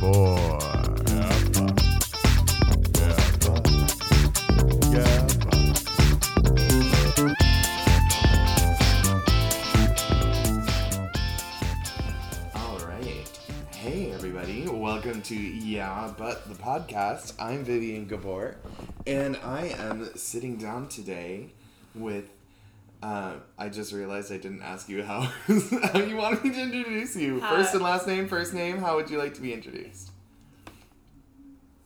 Gabor. Yeah. Yeah. Yeah. All right. Hey, everybody. Welcome to Yeah, But the podcast. I'm Vivien Gabor, and I am sitting down today with. Uh, I just realized I didn't ask you how, how you wanted me to introduce you. First and last name, first name. How would you like to be introduced?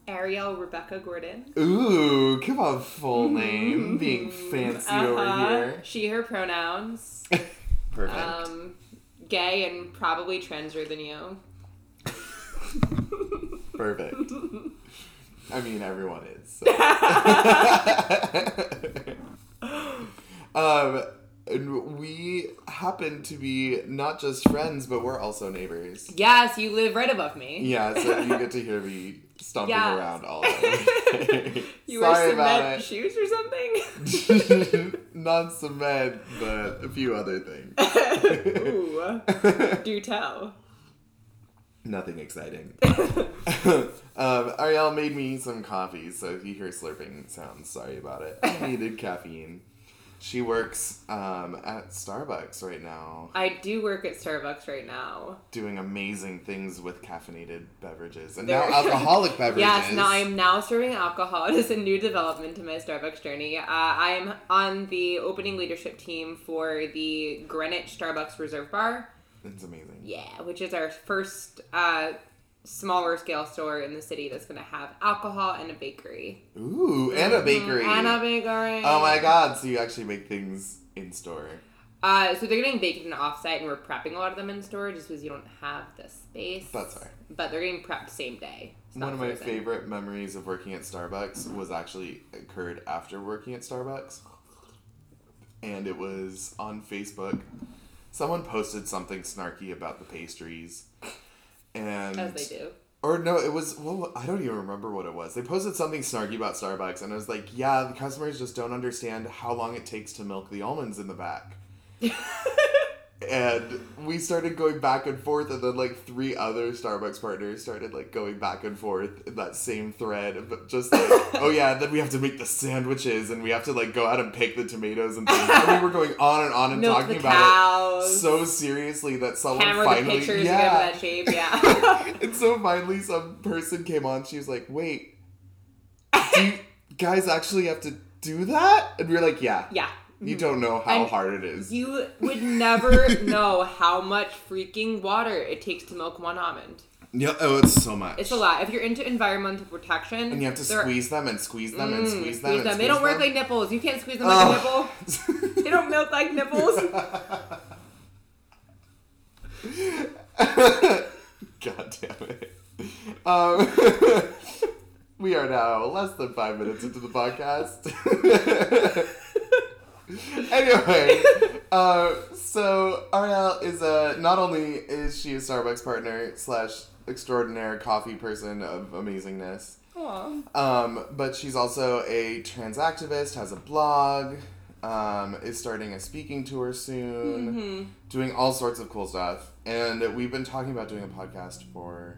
Arielle Rebekah Gordon. Ooh, come on, full name. Being fancy over Uh-huh. here. She, her pronouns. Perfect. Um, gay and probably transer than you. Perfect. I mean, everyone is. so. Um, and we happen to be not just friends, but we're also neighbors. Yes, you live right above me. Yeah, so you get to hear me stomping Yes. around all day. You wear Sorry about cement shoes or something? not cement, but a few other things. Ooh, do tell. Nothing exciting. um, Arielle made me some coffee, so if you hear slurping sounds, sorry about it. I needed caffeine. She works um, at Starbucks right now, I do work at Starbucks right now. doing amazing things with caffeinated beverages and There- now alcoholic beverages. Yes, now I'm now serving alcohol. It is a new development to my Starbucks journey. Uh, I am on the opening leadership team for the Greenwich Starbucks Reserve Bar. It's amazing. Yeah, which is our first uh, smaller scale store in the city that's going to have alcohol and a bakery. Ooh, and a bakery. And a bakery. Oh my god! So you actually make things in store. Uh, so they're getting baked and offsite, and we're prepping a lot of them in store just because you don't have the space. That's fair. But they're getting prepped same day. One of my frozen. favorite memories of working at Starbucks was actually occurred after working at Starbucks. And it was on Facebook. Someone posted something snarky about the pastries. And As they do. or no, it was well, I don't even remember what it was. They posted something snarky about Starbucks and I was like, "Yeah, the customers just don't understand how long it takes to milk the almonds in the back." and we started going back and forth and then like three other starbucks partners started like going back and forth in that same thread but just like oh yeah then we have to make the sandwiches and we have to like go out and pick the tomatoes and things. And we were going on and on and Milk talking about it so seriously that someone Hammer finally the pictures yeah. that shape, yeah. and so finally some person came on she was like wait do you guys actually have to do that? And we are like yeah. Yeah. You don't know how And hard it is You would never know how much freaking water it takes to milk one almond. yeah oh it's so much It's a lot. If you're into environmental protection, And you have to squeeze them and squeeze them and Mm, squeeze them. and They squeeze don't work them. like nipples. You can't squeeze them like a nipple. Oh. They don't milk like nipples. God damn it. Um, we are now less than five minutes into the podcast. anyway, uh, so Arielle is a not only is she a Starbucks partner slash extraordinaire coffee person of amazingness. Um, but she's also a trans activist, has a blog, um, is starting a speaking tour soon, Mm-hmm. doing all sorts of cool stuff. And we've been talking about doing a podcast for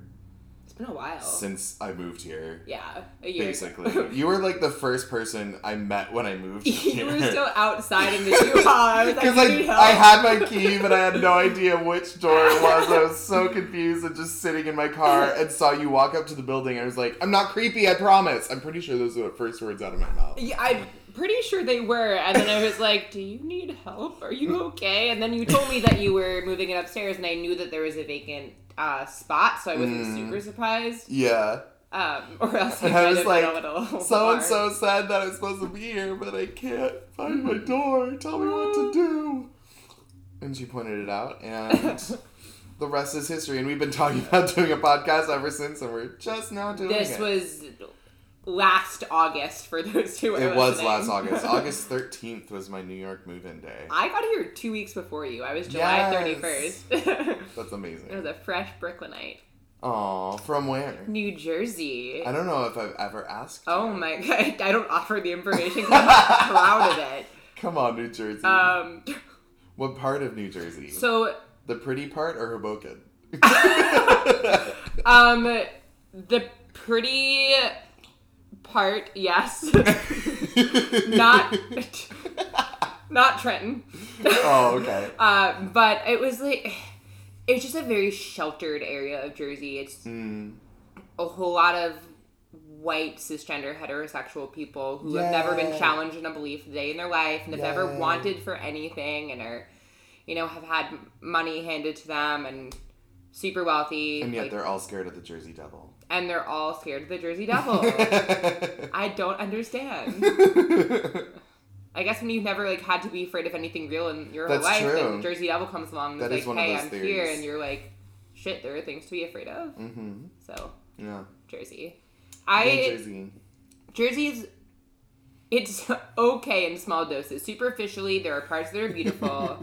It's been a while. since I moved here. yeah, a year. Basically, you were like the first person I met when I moved here. you were still outside in the U-Haul. I was like, Because I? I had my key, but I had no idea which door it was. I was so confused and just sitting in my car and saw you walk up to the building. I was like, I'm not creepy, I promise. I'm pretty sure those were the first words out of my mouth. Yeah, I'm pretty sure they were. And then I was like, Do you need help? Are you okay? And then you told me that you were moving it upstairs, and I knew that there was a vacant uh, spot, so I wasn't Mm. super surprised. Yeah. Um, or else I, I was like, So and so said that I'm supposed to be here, but I can't find my Mm-hmm. door. Tell me what to do. And she pointed it out, and the rest is history, and we've been talking about doing a podcast ever since, and we're just now doing This it. was last August for those two. it was listening. last August. August thirteenth was my New York move-in day. I got here two weeks before you. I was July Yes. thirty first. it That's was amazing. a fresh Brooklynite. Aw, from where? New Jersey. I don't know if I've ever asked. Oh you. my god! I don't offer the information I'm proud of it. Come on, New Jersey. Um, what part of New Jersey? so the pretty part or Hoboken? um, the pretty part, yes, not not Trenton. oh, okay. Uh, but it was like it's just a very sheltered area of Jersey. It's Mm, a whole lot of white cisgender heterosexual people who have never been challenged in a belief a day in their life and have ever Yeah. wanted for anything and are you know have had money handed to them and super wealthy and yet like- they're all scared of the Jersey Devil. And they're all scared of the Jersey Devil. I don't understand. I guess when you've never like had to be afraid of anything real in your That's whole life, true. and Jersey Devil comes along and That is like, "Hey, I'm here," and you're like, "Shit, there are things to be afraid of." hmm So Yeah. Jersey, I Jersey. Jersey's it's okay in small doses. Superficially, there are parts that are beautiful,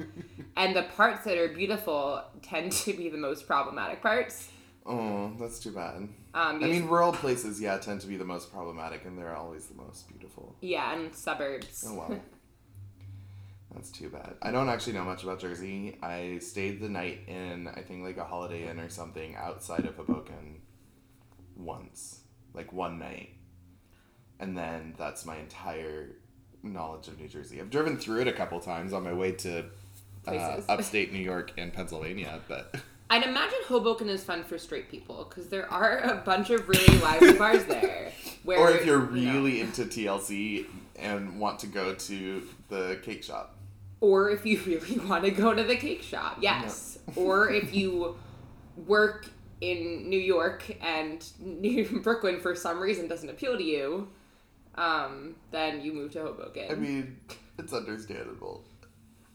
and the parts that are beautiful tend to be the most problematic parts. Oh, that's too bad. Um, I mean, rural places, yeah, tend to be the most problematic, and they're always the most beautiful. yeah, and suburbs. Oh well. That's too bad. I don't actually know much about Jersey. I stayed the night in, I think, like a Holiday Inn or something outside of Hoboken once. Like one night. And then that's my entire knowledge of New Jersey. I've driven through it a couple times on my way to uh, upstate New York and Pennsylvania, but I'd imagine Hoboken is fun for straight people because there are a bunch of really lively bars there. Where, or if you're you know, really into TLC and want to go to the cake shop. or if you really want to go to the cake shop, yes. or if you work in New York and New Brooklyn for some reason doesn't appeal to you, um, then you move to Hoboken. I mean, it's understandable.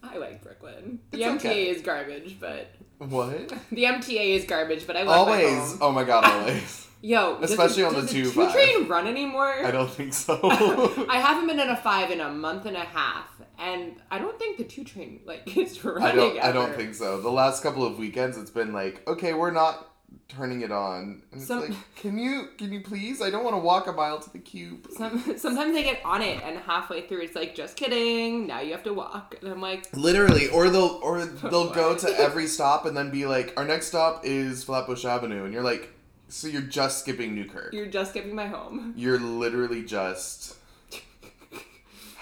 I like Brooklyn. The It's MTA okay. is garbage, but What? the MTA is garbage. But I love my Always. Oh my god, always. Yo, Especially the, on the does two two five. train run anymore? I don't think so. I haven't been in a five in a month and a half, and I don't think the two train like is running. I don't. I don't think so. The last couple of weekends, it's been like, okay, we're not turning it on, and it's Some- like, can you, can you please? I don't want to walk a mile to the Q. Some, sometimes they get on it, and halfway through, it's like, just kidding. Now you have to walk, and I'm like, Literally, or they'll, or they'll go to every stop and then be like, our next stop is Flatbush Avenue, and you're like, so you're just skipping Newkirk. you're just skipping my home. You're literally just.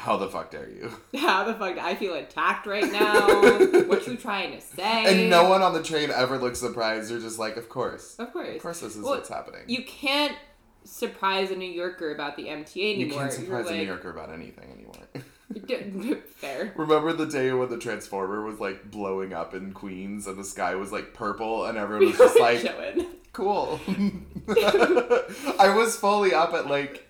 How the fuck dare you? How the fuck? I feel attacked right now. what you trying to say? And no one on the train ever looks surprised. They're just like, of course. Of course. Of course, this is Well, what's happening. You can't surprise a New Yorker about the MTA anymore. You can't surprise You're a New Yorker about anything anymore. Fair. Remember the day when the Transformer was like blowing up in Queens and the sky was like purple and everyone was just like, cool. I was fully up at like,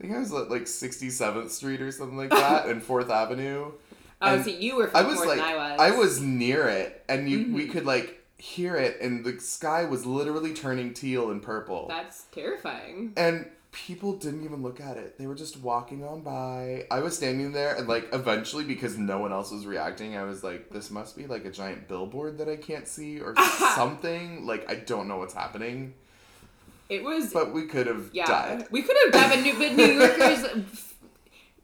I think I was at like 67th Street or something like that and 4th Avenue. Oh, And so you were I was like, than I was. I was near it and you, we Mhm. could like hear it and the sky was literally turning teal and purple. That's terrifying. And people didn't even look at it. They were just walking on by. I was standing there and like eventually because no one else was reacting, I was like, this must be like a giant billboard that I can't see or something. Like I don't know what's happening. It was But we could have Yeah, died. we could have done, but New, but New Yorkers.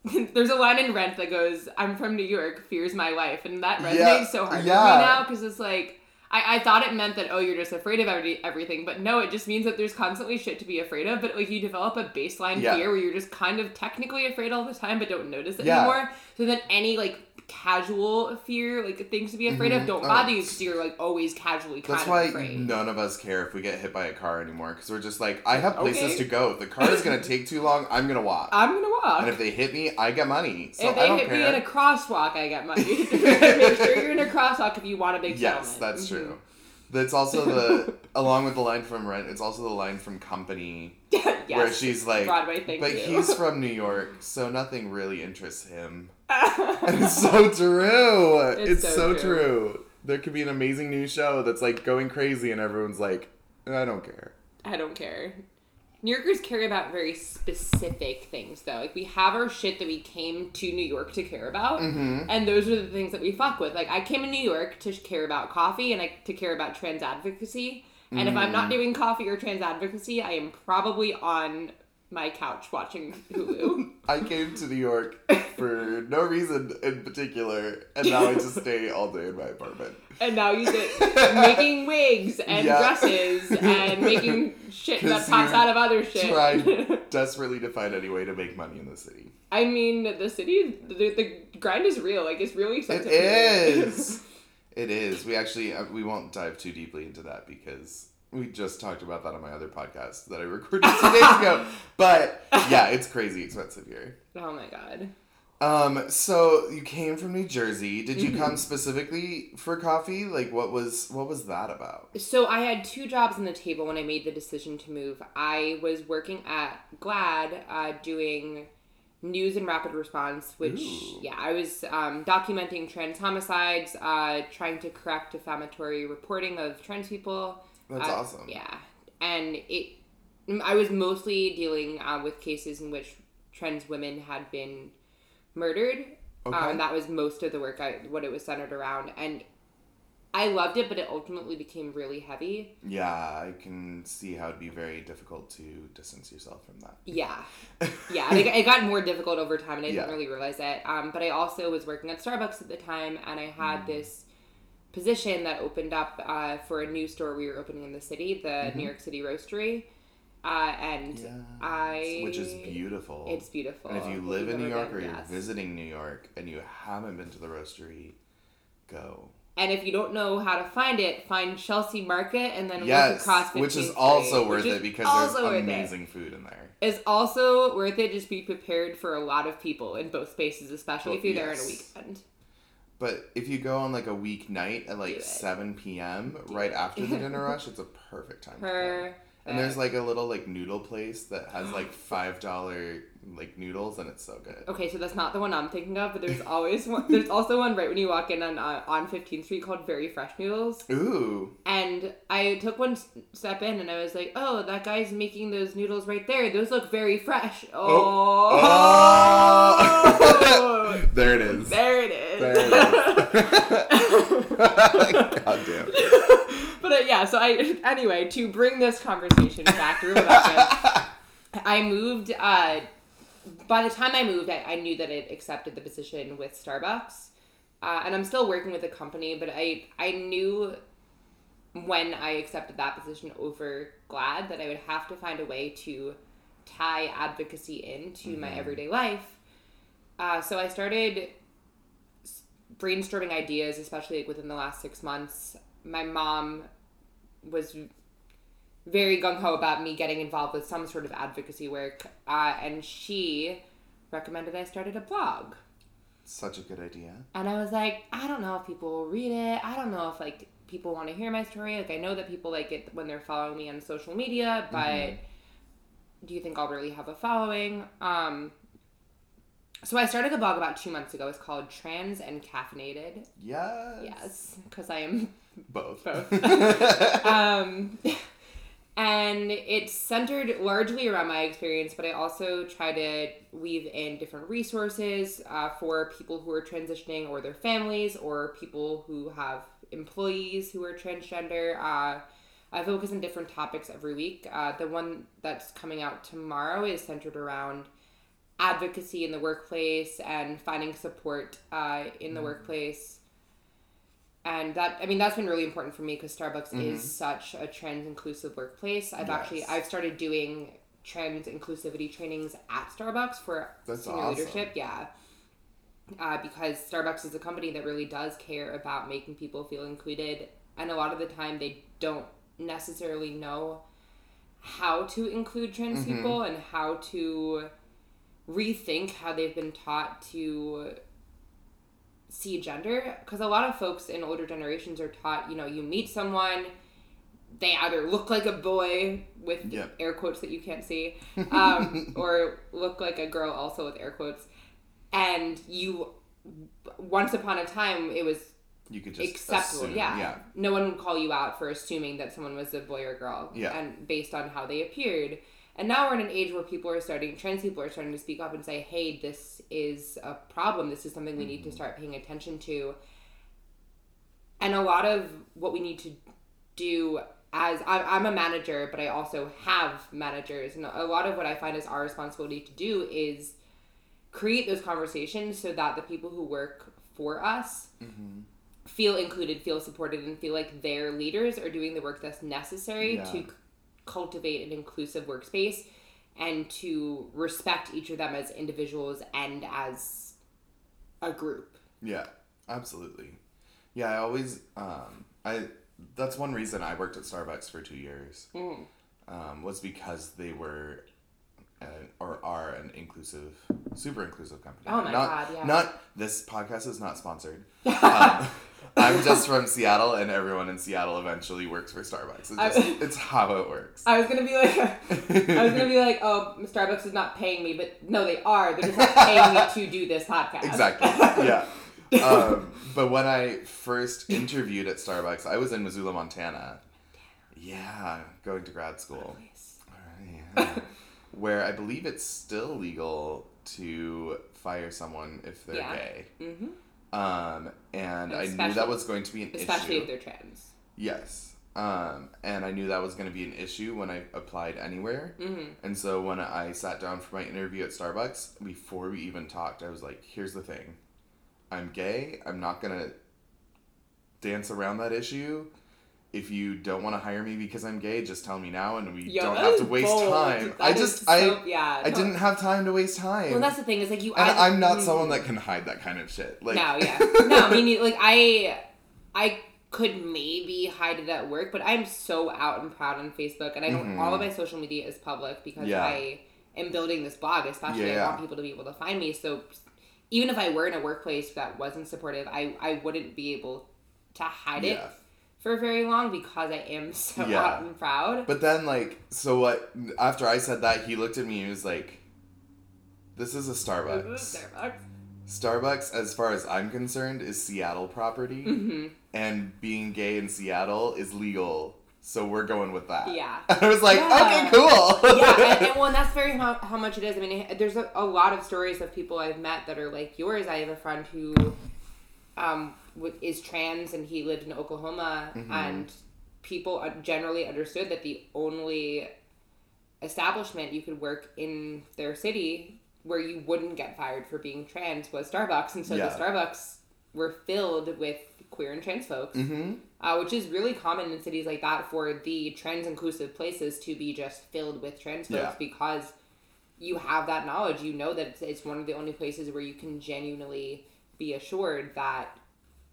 There's a line in Rent that goes, "I'm from New York, fears my life," and that resonates Yeah, so hard yeah. with me now because it's like. I, I thought it meant that oh you're just afraid of every, everything but no it just means that there's constantly shit to be afraid of but like you develop a baseline Yeah. fear where you're just kind of technically afraid all the time but don't notice it anymore so then any like casual fear like things to be afraid Mhm. of don't Oh. bother you because you're like always casually kind That's why afraid none of us care if we get hit by a car anymore because we're just like, I have places Okay. to go. If the car is gonna take too long, I'm gonna walk. I'm gonna walk and if they hit me, I get money. So if they hit care. me in a crosswalk, I get money. Make sure you're in a crosswalk if you want a big Yes, settlement. that's Mhm. true. That's also the along with the line from Rent. It's also the line from Company yes. where she's like, Broadway, thank but you. he's from New York, so nothing really interests him. And it's so true. It's, It's so, so true. true. there could be an amazing new show that's like going crazy, and everyone's like, I don't care. I don't care. New Yorkers care about very specific things, though. Like we have our shit that we came to New York to care about, Mm-hmm. and those are the things that we fuck with. Like I came to New York to care about coffee and I to care about trans advocacy. And if I'm Mm. not doing coffee or trans advocacy, I am probably on my couch watching Hulu. I came to New York for no reason in particular, and now I just stay all day in my apartment. and now use it making wigs and Yeah. dresses and making shit that pops out of other shit. Trying desperately to find any way to make money in the city. I mean, the city, the, the grind is real. Like, it's really It expensive. is. It is. We actually uh, we won't dive too deeply into that because we just talked about that on my other podcast that I recorded two days ago. But yeah, it's crazy expensive here. oh my god. Um, so you came from New Jersey. Did you Mm-hmm. come specifically for coffee? Like what was what was that about? So I had two jobs on the table when I made the decision to move. I was working at GLAAD uh, doing news and rapid response, which Ooh. yeah, I was um, documenting trans homicides, uh, trying to correct defamatory reporting of trans people. That's Uh, awesome. Yeah, and it. I was mostly dealing uh, with cases in which trans women had been murdered. Okay. Um, that was most of the work. I what it was centered around, and I loved it, but it ultimately became really heavy. Yeah, I can see how it'd be very difficult to distance yourself from that. Yeah, yeah. it, it got more difficult over time, and I Yeah. didn't really realize it. Um, but I also was working at Starbucks at the time, and I had Mm. this position that opened up uh, for a new store we were opening in the city, the New York City Roastery. Uh, and Yeah. I, which is beautiful. It's beautiful. And if you live in New York or you're yes. visiting New York and you haven't been to the roastery, go. And if you don't know how to find it, find Chelsea Market and then look Yes, across 15th which is also worth it because there's it. amazing food in there. It's also worth it. Just be prepared for a lot of people in both spaces, especially Oh, if you're there on a weekend. But if you go on like a weeknight at like 7 p.m. Right after the dinner rush, it's a perfect time. Her And there's like a little like noodle place that has like five dollar like noodles and it's so good. Okay, so that's not the one I'm thinking of, but there's always one. There's also one right when you walk in on uh, on 15th Street called Very Fresh Noodles. Ooh. And I took one step in and I was like, "Oh, that guy's making those noodles right there. Those look very fresh." Oh, Oh. there it is. there it is. There it is. God damn. But uh, yeah, so I anyway to bring this conversation back to Rebekah, I moved. Uh, by the time I moved, I, I knew that I'd accepted the position with Starbucks, uh, and I'm still working with the company. But I I knew when I accepted that position over GLAAD that I would have to find a way to tie advocacy into my everyday life. Uh, so I started brainstorming ideas, especially like within the last six months. My mom was very gung ho about me getting involved with some sort of advocacy work, uh, and she recommended I started a blog. Such a good idea. And I was like, I don't know if people will read it. I don't know if like people want to hear my story. Like I know that people like it when they're following me on social media, but do you think I'll really have a following? Um so I started a blog about two months ago. It's called Trans and Caffeinated. Yes. Yes, because I am Both. both. um, and it's centered largely around my experience, but I also try to weave in different resources uh, for people who are transitioning or their families or people who have employees who are transgender. Uh, I focus on different topics every week. Uh, the one that's coming out tomorrow is centered around advocacy in the workplace and finding support uh, in the workplace. And that i mean that's been really important for me because starbucks is such a trans inclusive workplace. I've actually i've started doing trans inclusivity trainings at starbucks for That's senior awesome. leadership yeah. Uh, because starbucks is a company that really does care about making people feel included. And a lot of the time they don't necessarily know how to include trans Mm-hmm. people and how to rethink how they've been taught to see gender because a lot of folks in older generations are taught you know you meet someone they either look like a boy with Yep. air quotes that you can't see um, or look like a girl also with air quotes and you once upon a time it was you could just acceptable. assume- yeah. yeah, No one would call you out for assuming that someone was a boy or girl. Yeah. And based on how they appeared. And now we're in an age where people are starting, trans people are starting to speak up and say, hey, this is a problem. This is something we need Mm-hmm. to start paying attention to. And a lot of what we need to do as I- I'm a manager, but I also have managers. And a lot of what I find is our responsibility to do is create those conversations so that the people who work for us Mm-hmm. feel included, feel supported, and feel like their leaders are doing the work that's necessary Yeah. to cultivate an inclusive workspace and to respect each of them as individuals and as a group. yeah, absolutely. Yeah, I always um, I that's one reason I worked at Starbucks for two years. Mm. Um, was because they were. Uh, or are an inclusive, super inclusive company. Oh my not, God, yeah. Not this podcast is not sponsored. um, I'm just from Seattle, and everyone in Seattle eventually works for Starbucks. It's, I- it's how it works. I was gonna be like, I was gonna be like, oh, Starbucks is not paying me, but no, they are. They're just not paying me to do this podcast. Exactly. Yeah. Um, but when I first interviewed at Starbucks, I was in Missoula, Montana. Montana. Yeah, going to grad school. Yeah. Where I believe it's still legal to fire someone if they're Yeah. gay. hmm Um, and I knew that was going to be an Especially issue. Especially if they're trans. Yes. Um, and I knew that was going to be an issue when I applied anywhere. hmm And so when I sat down for my interview at Starbucks, before we even talked, I was like, here's the thing. I'm gay. I'm not going to dance around that issue. If you don't want to hire me because I'm gay, just tell me now and we Yo, don't have to waste bold. time. That I just so- I yeah. I no. didn't have time to waste time. Well, that's the thing. Is like you. and I, I'm not mm. someone that can hide that kind of shit. Like no, yeah, no. I mean, like I, I could maybe hide it at work, but I'm so out and proud on Facebook, and I don't. Mhm. All of my social media is public because Yeah. I am building this blog. Especially, Yeah. I want people to be able to find me. So, even if I were in a workplace that wasn't supportive, I I wouldn't be able to hide it Yeah. For very long because I am so Yeah. out and proud. But then, like, so what? After I said that, he looked at me and he was like, "This is a Starbucks. Starbucks. Starbucks, as far as I'm concerned, is Seattle property, hmm and being gay in Seattle is legal. So we're going with that." Yeah. And I was like, Yeah. "Okay, cool." yeah, and, and well, and that's very how, how much it is. I mean, it- there's a, a lot of stories of people I've met that are like yours. I have a friend who um, is trans and he lived in Oklahoma, Mhm. and people uh, generally understood that the only establishment you could work in their city where you wouldn't get fired for being trans was Starbucks, and so Yeah. the Starbucks were filled with queer and trans folks mm-hmm. uh, which is really common in cities like that for the trans inclusive places to be just filled with trans folks Yeah. because you have that knowledge. You know that it's, it's one of the only places where you can genuinely be assured that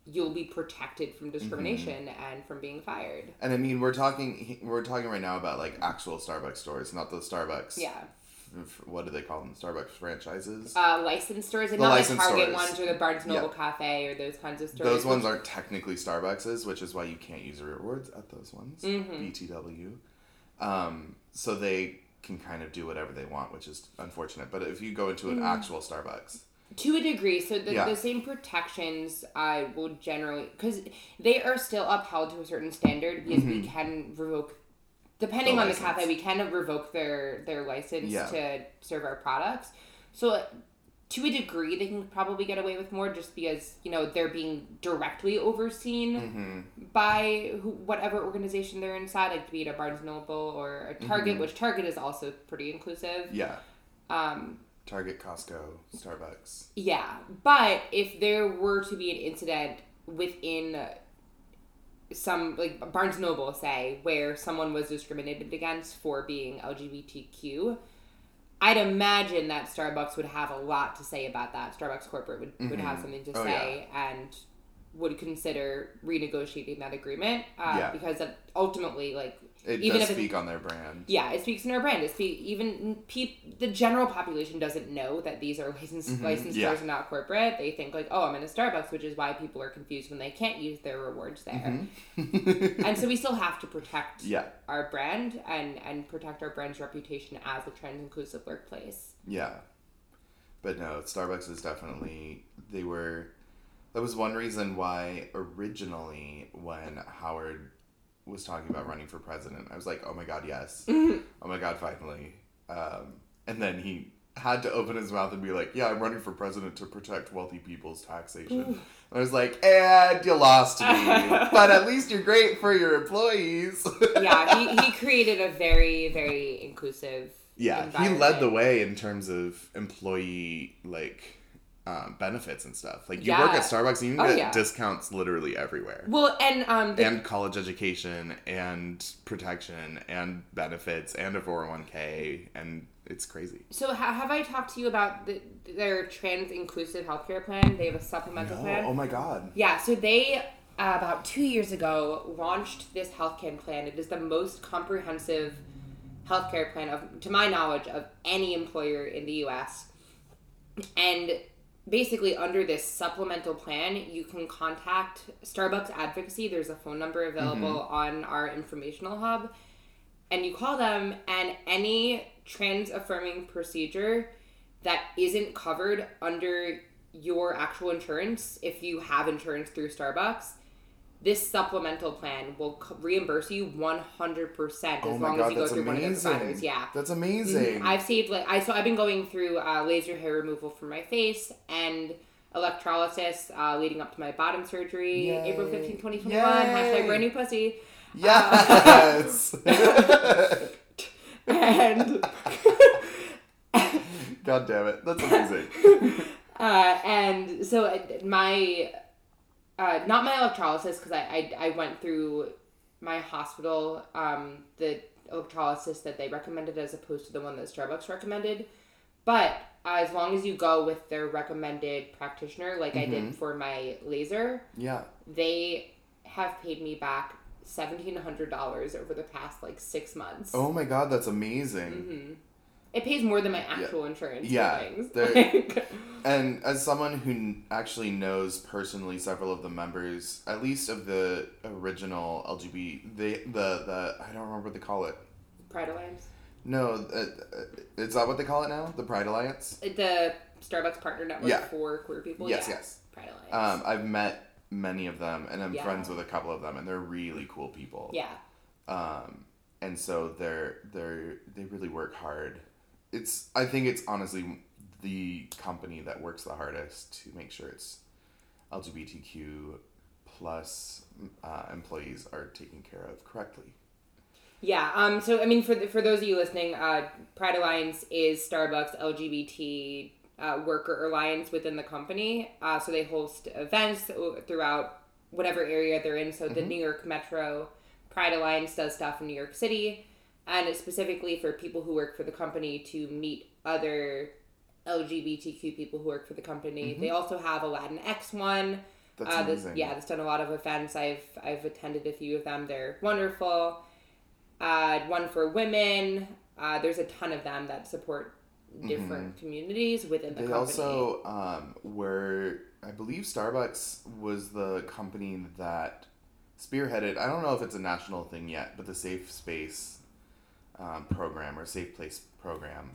you'll be protected from discrimination and from being fired. And I mean, we're talking we're talking right now about like actual Starbucks stores, not the Starbucks. Yeah. f- What do they call them? Starbucks franchises. Uh, licensed stores and The not the licensed Target stores. ones or the Barnes Noble. Cafe or those kinds of stores. those ones aren't technically Starbucks's, which is why you can't use rewards at those ones. Mhm. BTW. Um, so they can kind of do whatever they want, which is unfortunate. But if you go into an Mm. actual Starbucks, to a degree so the, Yeah. the same protections i will generally because they are still upheld to a certain standard because we can revoke depending Mm-hmm. The on the license. cafe we can revoke their their license Yeah. to serve our products so to a degree they can probably get away with more just because you know they're being directly overseen hmm by who, whatever organization they're inside like be it a barnes noble or a target Mhm. which target is also pretty inclusive yeah, um Target, Costco, Starbucks. yeah, but if there were to be an incident within some like Barnes Noble, say, where someone was discriminated against for being LGBTQ, I'd imagine that Starbucks would have a lot to say about that. Starbucks corporate would, would have Mhm. something to Oh, say and would consider renegotiating that agreement uh, Yeah. because ultimately, like, It Even does if it- speak on their brand. yeah, it speaks in our brand. It speak even peop, the general population doesn't know that these are licensed Mhm, licensed yeah. stores and not corporate. They think like, oh, I'm in a Starbucks, which is why people are confused when they can't use their rewards there. Mhm. And so we still have to protect yeah, our brand and and protect our brand's reputation as a trans inclusive workplace. yeah. But no, Starbucks is definitely they were That was one reason why originally when Howard was talking about running for president, I was like, oh my god, yes. oh my god, finally. Um, and then he had to open his mouth and be like, yeah, I'm running for president to protect wealthy people's taxation. And I was like, and you lost me. but at least you're great for your employees. yeah, he, he created a very, very inclusive. yeah, he led the way in terms of employee, like, um, benefits and stuff. Like, you work at Starbucks and you Oh, get yeah. discounts literally everywhere. Well, and um, the, and college education and protection and benefits and a 401k and it's crazy. so ha- have I talked to you about the, their trans inclusive healthcare plan? They have a supplemental plan. Oh my god. Yeah, so they uh, about two years ago launched this healthcare plan. It is the most comprehensive healthcare plan of, to my knowledge, of any employer in the U.S. And basically, under this supplemental plan, you can contact Starbucks Advocacy. There's a phone number available mm-hmm. on our informational hub, and you call them, and any trans affirming procedure that isn't covered under your actual insurance, if you have insurance through Starbucks, this supplemental plan will co- reimburse you 100% as Oh long god, as you go through one of the providers. Yeah. That's amazing. I've saved like I so I've been going through uh, laser hair removal for my face and electrolysis uh, leading up to my bottom surgery, Yay. April 15, 2021. Yay. Hashtag brand new pussy. yes. And god damn it. That's amazing. uh, and so uh, my uh, not my electrolysis because I, I I went through my hospital um, the electrolysis that they recommended as opposed to the one that Starbucks recommended. But as long as you go with their recommended practitioner, like I did for my laser, Yeah. they have paid me back seventeen hundred dollars over the past like six months. Oh my god, that's amazing. Mm-hmm. It pays more than my actual insurance. for Yeah, Like- And as someone who actually knows personally several of the members, at least of the original LGBT, they the the I don't remember what they call it. Pride Alliance. No, uh, uh, is that what they call it now? The Pride Alliance. The Starbucks partner network Yeah. for queer people. Yes, yeah. yes. Pride Alliance. Um, I've met many of them, and I'm Yeah. friends with a couple of them, and they're really cool people. yeah. Um, and so they're they're they really work hard. It's I think it's honestly the company that works the hardest to make sure it's LGBTQ plus uh, employees are taken care of correctly. Yeah. Um. So I mean, for the, for those of you listening, uh, Pride Alliance is Starbucks LGBT uh, worker alliance within the company. Uh, so they host events throughout whatever area they're in. So the New York Metro Pride Alliance does stuff in New York City, and it's specifically for people who work for the company to meet other LGBTQ people who work for the company. They also have a Latinx one. That's uh, this, amazing. yeah, that's done a lot of events. I've I've attended a few of them. They're wonderful. Uh, one for women. Uh, there's a ton of them that support different communities within the Mm-hmm. They company. also um, were, I believe Starbucks was the company that spearheaded, I don't know if it's a national thing yet, but the Safe Space um, program or Safe Place program.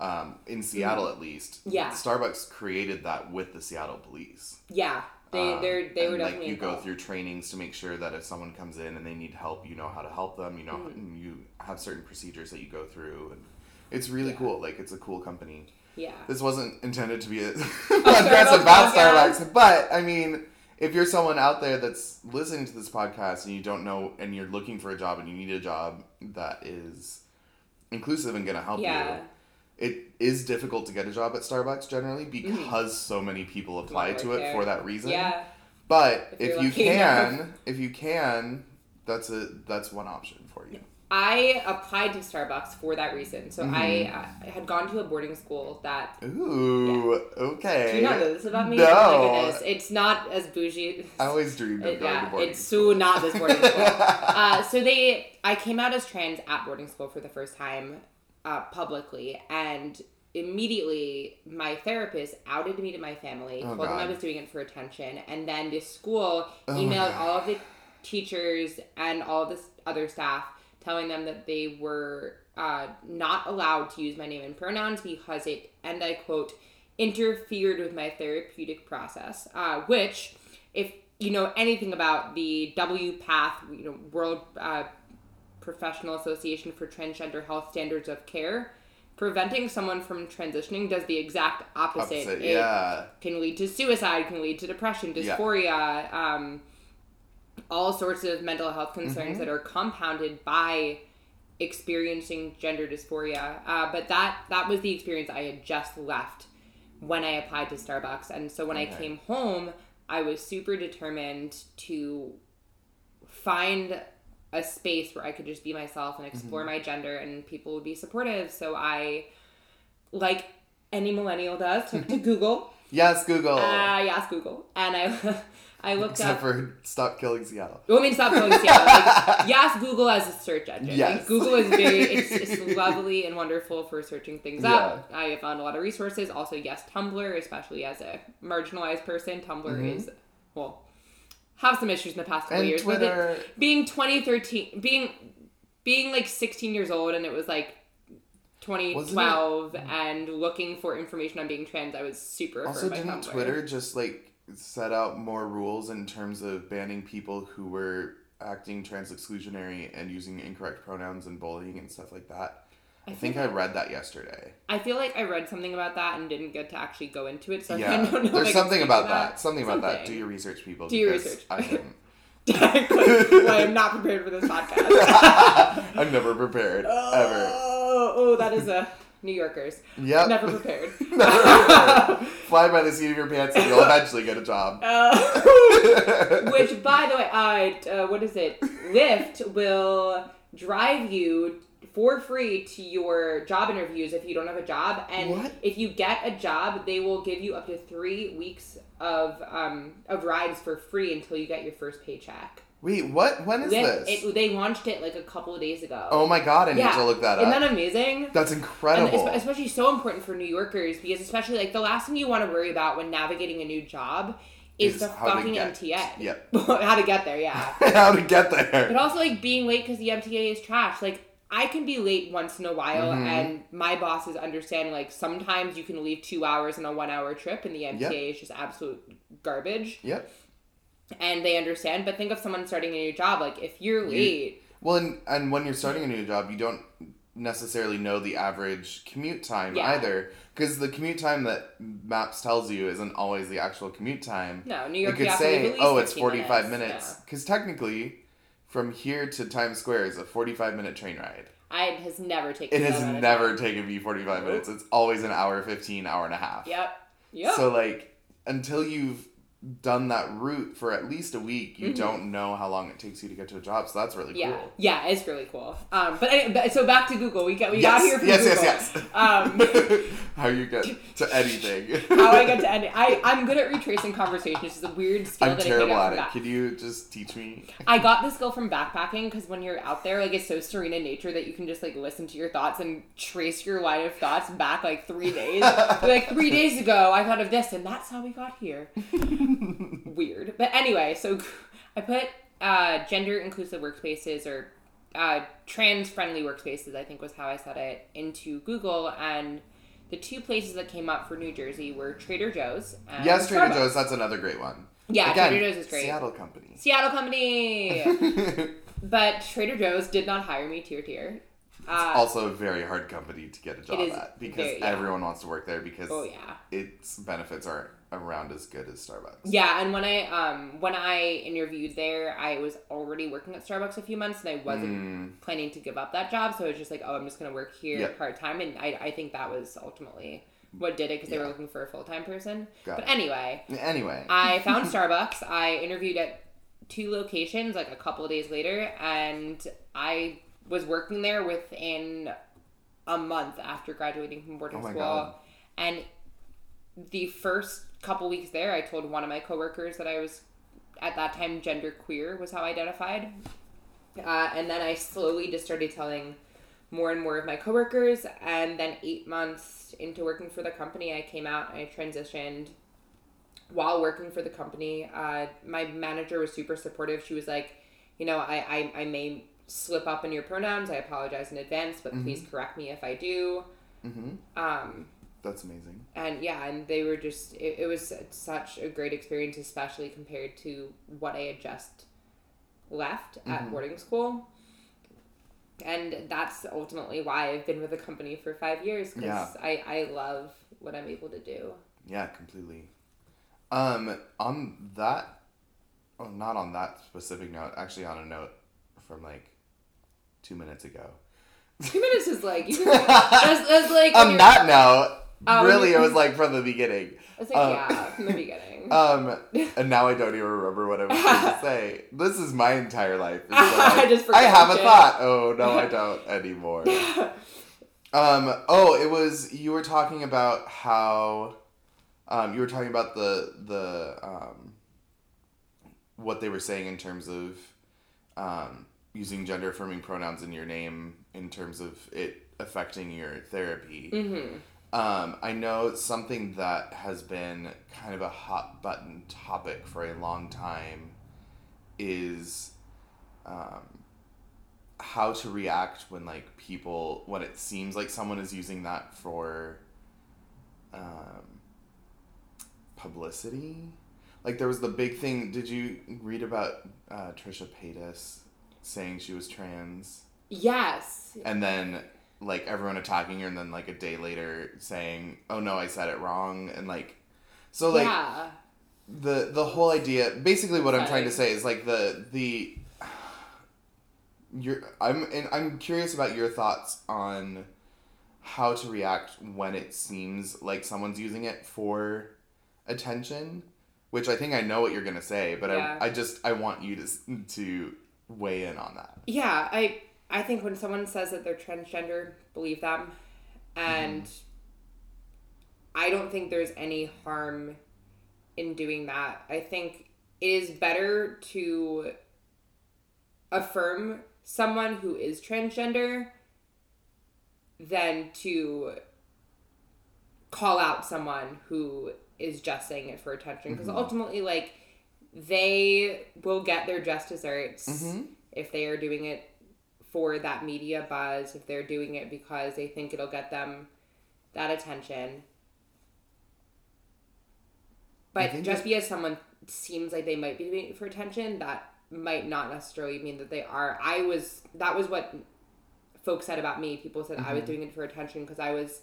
Um, in Seattle, at least. Yeah. Starbucks created that with the Seattle police. yeah, they Um, they're, they were like you go through trainings to make sure that if someone comes in and they need help, you know how to help them. You know, Mm-hmm. you have certain procedures that you go through, and it's really Yeah. cool. Like it's a cool company yeah. this wasn't intended to be a podcast about. Starbucks, but I mean, if you're someone out there that's listening to this podcast and you don't know and you're looking for a job and you need a job that is inclusive and gonna help Yeah. you, it is difficult to get a job at Starbucks generally because so many people apply Wanna it there. for that reason. Yeah. But If if, you can, enough. if you can, that's a that's one option. I applied to Starbucks for that reason. So I, Mm-hmm. I had gone to a boarding school that. Ooh, okay. Do you not know this about me? No. Oh. It's not as bougie. I always dreamed of It- going yeah, to boarding it's so not this boarding school. uh, so they, I came out as trans at boarding school for the first time uh, publicly, and immediately my therapist outed me to my family, Oh, told them I was doing it for attention, and then the school Oh, emailed God. all of the teachers and all of the other staff, telling them that they were uh, not allowed to use my name and pronouns because it, and I quote, interfered with my therapeutic process, uh, which, if you know anything about the WPATH, you know, World uh, Professional Association for Transgender Health Standards of Care, preventing someone from transitioning does the exact opposite. Opposite, It yeah. can lead to suicide, can lead to depression, Yeah. dysphoria, um, all sorts of mental health concerns Mm-hmm. that are compounded by experiencing gender dysphoria. Uh, but that that was the experience I had just left when I applied to Starbucks, and so when I came home, I was super determined to find a space where I could just be myself and explore Mm-hmm. my gender, and people would be supportive. So I, like any millennial does, took to Google. Yes, Google. Uh, yes, Google, and I, I looked Except up. for stop killing Seattle. You want me to stop going Seattle? Like, yes, Google as a search engine. Like, Yes. Google is very, it's, it's lovely and wonderful for searching things up. I have found a lot of resources. Also, yes, Tumblr, especially as a marginalized person, Tumblr is, well, have some issues in the past couple Mm-hmm. And years. but it- Twitter. being 2013, being, being like 16 years old and it was like 2012 and looking for information on being trans, I was super Also, didn't Tumblr. Twitter just like set out more rules in terms of banning people who were acting trans exclusionary and using incorrect pronouns and bullying and stuff like that? I think I read that yesterday. I feel like I read something about that and didn't get to actually go into it, so I Yeah, don't know. there's something about to that. Something about that. Do your research, people. Do your research. I didn't. well, I am not prepared for this podcast. I'm never prepared ever. Oh, oh, that is a New Yorkers. Yep. Never prepared. Never prepared. Fly by the seat of your pants and you'll eventually get a job. Uh, which, by the way, uh, uh, what is it? Lyft will drive you for free to your job interviews if you don't have a job, and What? if you get a job, they will give you up to three weeks of um, of rides for free until you get your first paycheck. Wait, what? When is Lyft, this? it, they launched it like a couple of days ago. oh my god, I need to look that Isn't up. Isn't that amazing? That's incredible. espe- especially so important for New Yorkers because especially like the last thing you want to worry about when navigating a new job is, Is the fucking get- MTA. Yep. how to get there, yeah. How to get there? but also like being late because the MTA is trash. Like I can be late once in a while, Mhm. and my bosses understand. Like sometimes you can leave two hours in a one-hour trip, and the MTA Yep. is just absolute garbage, Yep. And they understand. But think of someone starting a new job. Like if you're You- late, Well, and, and when you're starting a new job, you don't necessarily know the average commute time Yeah. either. Because the commute time that Maps tells you isn't always the actual commute time. no, New York, you could have to leave at say, oh, it's 45 minutes. minutes. Because technically, from here to Times Square is a 45 minute train ride. I it has never taken. It has never taken me 45 minutes. It's always an hour 15, hour and a half. Yep. Yep. So, like, until you've done that route for at least a week, you Mhm. don't know how long it takes you to get to a job. So that's really yeah, cool. yeah, it's really cool. Um, but, any- but so back to Google. We got we got here from yes, Google. yes, yes. Um, how you get to anything. how I get to it. I I'm good at retracing conversations. It's a weird skill I'm that terrible I at it. Could you just teach me? I got this skill from backpacking because when you're out there, like it's so serene in nature that you can just like listen to your thoughts and trace your line of thoughts back like three days. like three days ago, I thought of this, and that's how we got here. Weird, but anyway, so I put uh, gender inclusive workspaces or uh, trans friendly workspaces, I think was how I said it, into Google. And the two places that came up for New Jersey were Trader Joe's. And yes, Trader Starbucks. Joe's. That's another great one. Yeah, Again, Trader Joe's is great. Seattle company. Seattle company. but Trader Joe's did not hire me tier tier. Uh, also a very hard company to get a job at because very- yeah. everyone wants to work there because oh yeah. its benefits aren't around as good as Starbucks. Yeah, and when I um when I interviewed there, I was already working at Starbucks a few months, and I wasn't Mm, planning to give up that job. So I was just like, oh, I'm just gonna work here Yep. part time, and I I think that was ultimately what did it because they were looking for a full time person. got But it. anyway, Anyway, I found Starbucks. I interviewed at two locations like a couple of days later, and I was working there within a month after graduating from boarding Oh school. God. And the first couple weeks there, I told one of my coworkers that I was at that time gender queer was how I identified. Uh, and then I slowly just started telling more and more of my coworkers. And then eight months into working for the company, I came out I transitioned while working for the company. Uh, my manager was super supportive. She was like, you know, I, I, I may slip up in your pronouns. I apologize in advance, but please correct me if I do. hmm Um, That's amazing. and yeah, and they were just it, it was such a great experience, especially compared to what I had just left at Mhm. boarding school. And that's ultimately why I've been with the company for five years because Yeah. I, I love what I'm able to do. Yeah, completely. Um, on that, oh, not on that specific note. Actually, on a note from like two minutes ago. Two minutes is like you can, that's, that's like on that note, Oh, really, it was like from the beginning. It's like uh, yeah, from the beginning. Um, and now I don't even remember what I was going to say. This is my entire life. I like, just I have a thought. Oh no, I don't anymore. Um. Oh, it was you were talking about how, um, you were talking about the the um, what they were saying in terms of, um, using gender affirming pronouns in your name in terms of it affecting your therapy. hmm Um, I know something that has been kind of a hot button topic for a long time is um, how to react when like people when it seems like someone is using that for um, publicity. Like there was the big thing. Did you read about uh, Trisha Paytas saying she was trans? Yes. and then like everyone attacking her and then like a day later saying oh no i said it wrong and like so like yeah. the the whole idea basically what i'm trying to say is like the the you're i'm and i'm curious about your thoughts on how to react when it seems like someone's using it for attention which i think i know what you're gonna say but Yeah. I, I just i want you to to weigh in on that Yeah, I I think when someone says that they're transgender, believe them. And I don't think there's any harm in doing that. I think it is better to affirm someone who is transgender than to call out someone who is just saying it for attention because Mhm. ultimately like they will get their just desserts mm-hmm. if they are doing it for that media buzz, if they're doing it because they think it'll get them that attention. But just because someone seems like they might be doing it for attention, that might not necessarily mean that they are. I was, that was what folks said about me. People said I was Mhm. doing it for attention because I was,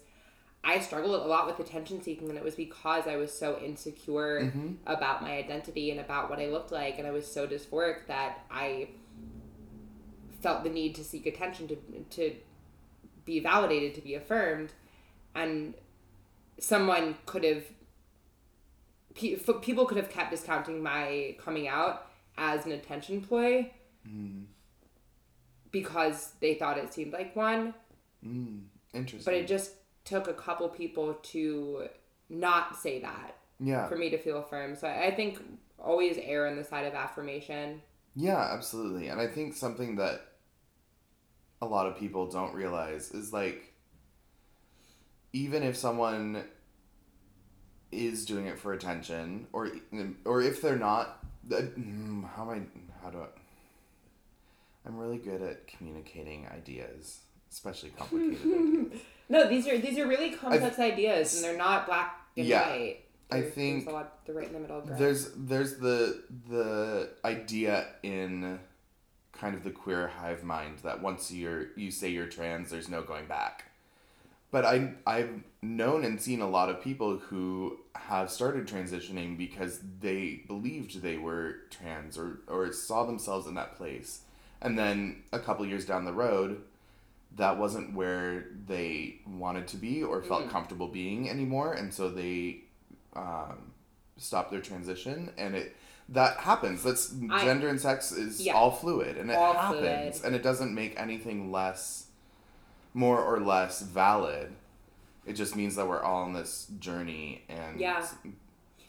I struggled a lot with attention seeking, and it was because I was so insecure Mm-hmm. about my identity and about what I looked like, and I was so dysphoric that I felt the need to seek attention to to be validated, to be affirmed, and someone could have people could have kept discounting my coming out as an attention ploy Mm. because they thought it seemed like one, Mm. Interesting. but it just took a couple people to not say that yeah. for me to feel affirmed. So I I think always err on the side of affirmation. Yeah, absolutely. And I think something that a lot of people don't realize is like even if someone is doing it for attention or or if they're not uh, mm, how am I how do I I'm really good at communicating ideas, especially complicated ideas. No, these are these are really complex ideas, and they're not black and Yeah. white. I think there's a lot the right in the middle. Gray. There's there's the the idea in kind of the queer hive mind that once you're you say you're trans, there's no going back. But I I've known and seen a lot of people who have started transitioning because they believed they were trans or or saw themselves in that place. And then a couple years down the road, that wasn't where they wanted to be or felt Mhm. comfortable being anymore, and so they um, stop their transition and it that happens that's I- gender and sex is Yeah. all fluid and it All happens fluid. and it doesn't make anything less more or less valid it just means that we're all on this journey and Yeah.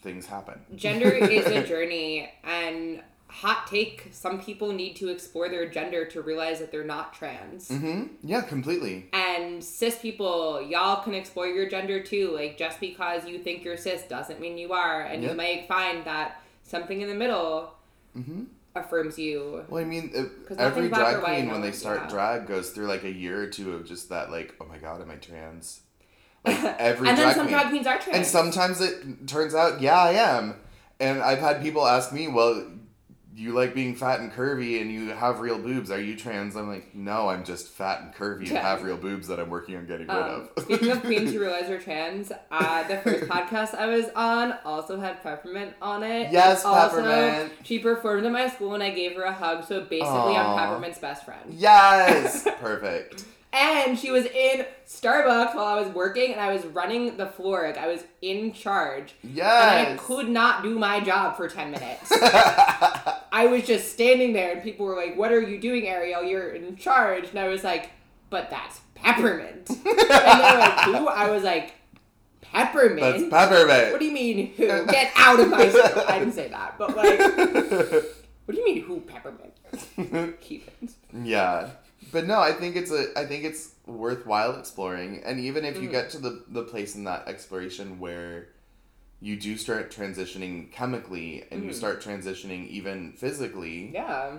things happen Gender is a journey, and hot take: some people need to explore their gender to realize that they're not trans. mm-hmm yeah completely And cis people, y'all can explore your gender too. Like just because you think you're cis doesn't mean you are, and Yep. you might find that something in the middle mm-hmm affirms you. well i mean every nothing's black or drag queen when they start drag goes through like a year or two of just that like oh my god am i trans Like every and then some queen. drag queens are trans. And sometimes it turns out, yeah, I am. And I've had people ask me, well, you like being fat and curvy and you have real boobs. Are you trans? I'm like, no, I'm just fat and curvy and Yeah. have real boobs that I'm working on getting rid Um, of. speaking of queens who realize you're trans, uh, the first podcast I was on also had Peppermint on it. Yes, also, Peppermint. She performed at my school and I gave her a hug, so basically I'm Peppermint's best friend. yes! Perfect. And she was in Starbucks while I was working and I was running the floor. Like I was in charge. Yes. And I could not do my job for 10 minutes. I was just standing there and people were like, What are you doing, Arielle? You're in charge. And I was like, But that's Peppermint. and they were like, Who? I was like, Peppermint? That's peppermint. what do you mean, who? Get out of my school. I didn't say that, but like, what do you mean, who? Peppermint? Heathens. yeah. But no, I think it's a I think it's worthwhile exploring. And even if you Mhm. get to the, the place in that exploration where you do start transitioning chemically and you Mhm. start transitioning even physically Yeah.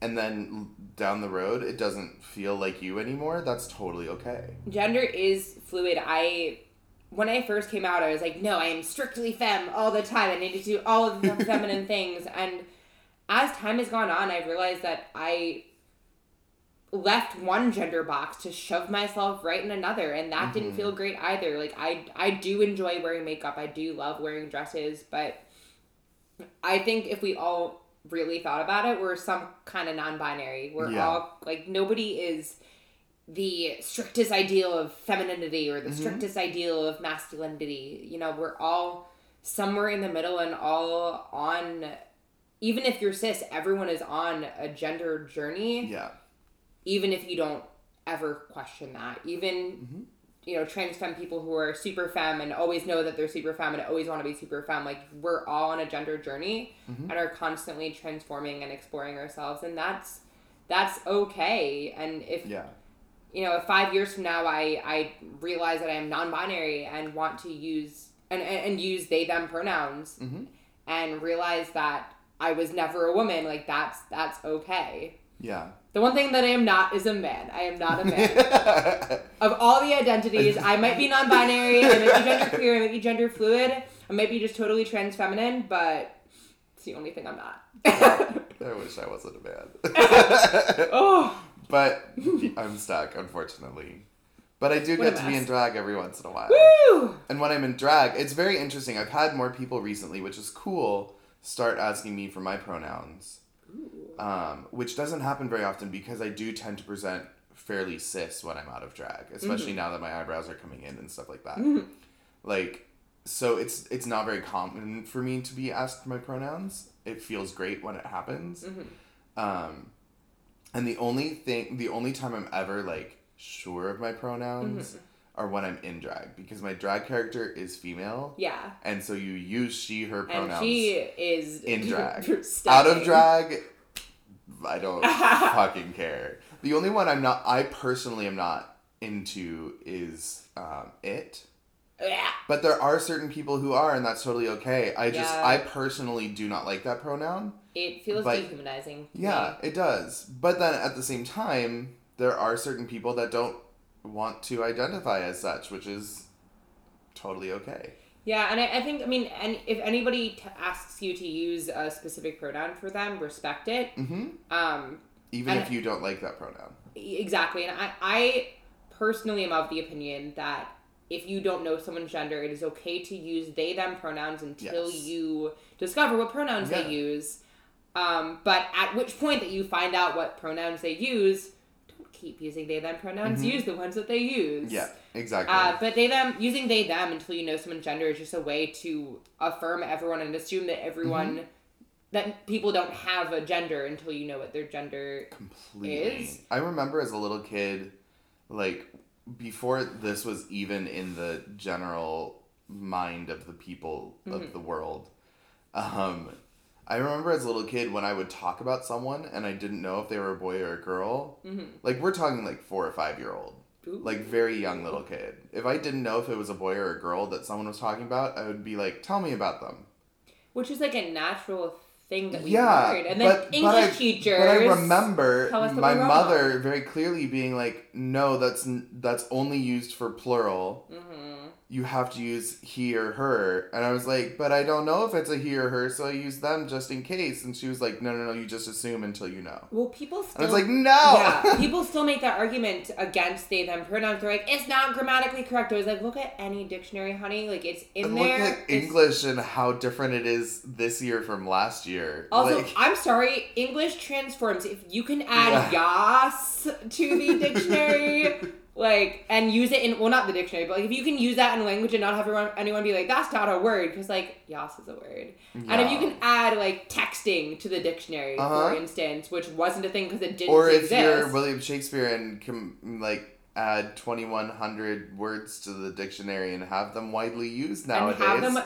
and then down the road it doesn't feel like you anymore, that's totally okay. gender is fluid. I when I first came out, I was like, no, I am strictly femme all the time. I need to do all of the feminine things. And as time has gone on, I've realized that I left one gender box to shove myself right in another and that didn't Mhm. feel great either like i i do enjoy wearing makeup i do love wearing dresses but i think if we all really thought about it we're some kind of non-binary we're Yeah. all like nobody is the strictest ideal of femininity or the Mhm. strictest ideal of masculinity you know we're all somewhere in the middle and all on even if you're cis everyone is on a gender journey Yeah. Even if you don't ever question that even Mhm. you know trans femme people who are super femme and always know that they're super femme and always want to be super femme like we're all on a gender journey Mhm. and are constantly transforming and exploring ourselves and that's that's okay and if Yeah. you know if five years from now i i realize that i am non-binary and want to use and and, and use they them pronouns hmm and realize that i was never a woman like that's that's okay Yeah. The one thing that I am not is a man. I am not a man. of all the identities, I might be non-binary, I might be genderqueer, I might be gender fluid, I might be just totally trans feminine, but it's the only thing I'm not. I wish I wasn't a man. oh, but I'm stuck, unfortunately. But I do get to be in drag every once in a while. woo! And when I'm in drag, it's very interesting. I've had more people recently, which is cool, start asking me for my pronouns. Um, which doesn't happen very often because I do tend to present fairly cis when I'm out of drag, especially now that my eyebrows are coming in and stuff like that. Like, so it's it's not very common for me to be asked my pronouns. It feels great when it happens. Um, and the only thing, the only time I'm ever like sure of my pronouns are when I'm in drag because my drag character is female, Yeah. and so you use she her And pronouns she is in drag. Out of drag, I don't fucking care. The only one I'm not, I personally am not into is um, it. Yeah. But there are certain people who are, and that's totally okay. I just, Yeah. I personally do not like that pronoun. It feels But- dehumanizing. Yeah, me. it does. But then at the same time, there are certain people that don't want to identify as such, which is totally okay. Yeah, and I, I think I mean, and if anybody t- asks you to use a specific pronoun for them, respect it. hmm Um, Even if you don't like that pronoun. Exactly. And I, I personally am of the opinion that if you don't know someone's gender, it is okay to use they, them pronouns until Yes. you discover what pronouns Yeah. they use. Um, but at which point that you find out what pronouns they use, keep using they, them pronouns. Mhm. Use the ones that they use. Yeah, exactly. Uh, but they them using they them until you know someone's gender is just a way to affirm everyone and assume that everyone Mm-hmm. that people don't have a gender until you know what their gender Completely. is- I remember as a little kid, like before this was even in the general mind of the people Mm-hmm. of the world. Um, I remember as a little kid when I would talk about someone and I didn't know if they were a boy or a girl. Mhm. Like we're talking like four or five year old, Ooh. like very young little kid. If I didn't know if it was a boy or a girl that someone was talking about, I would be like, "Tell me about them." which is like a natural thing that we yeah, learned. And then but, English but I, teachers. But I remember tell us that my mother very clearly being like, no, that's that's only used for plural. Mm-hmm. You have to use he or her. And I was like, but I don't know if it's a he or her, so I use them just in case. And she was like, no, no, no, you just assume until you know. Well, people still. And I was like, no. Yeah, people still make that argument against they them pronouns. They're like, it's not grammatically correct. I was like, look at any dictionary, honey. Like it's in and look there. at It's- English and how different it is this year from last year. Also, Like- I'm sorry, English transforms. If you can add yas to the dictionary, like, and use it in, well, not the dictionary, but like, if you can use that in language and not have everyone, anyone be like, that's not a word, because, like, yas is a word. And if you can add, like, texting to the dictionary, Uh-huh. for instance, which wasn't a thing because it didn't or if exist. you're William Shakespeare and can like add 2100 words to the dictionary and have them widely used and nowadays. have them,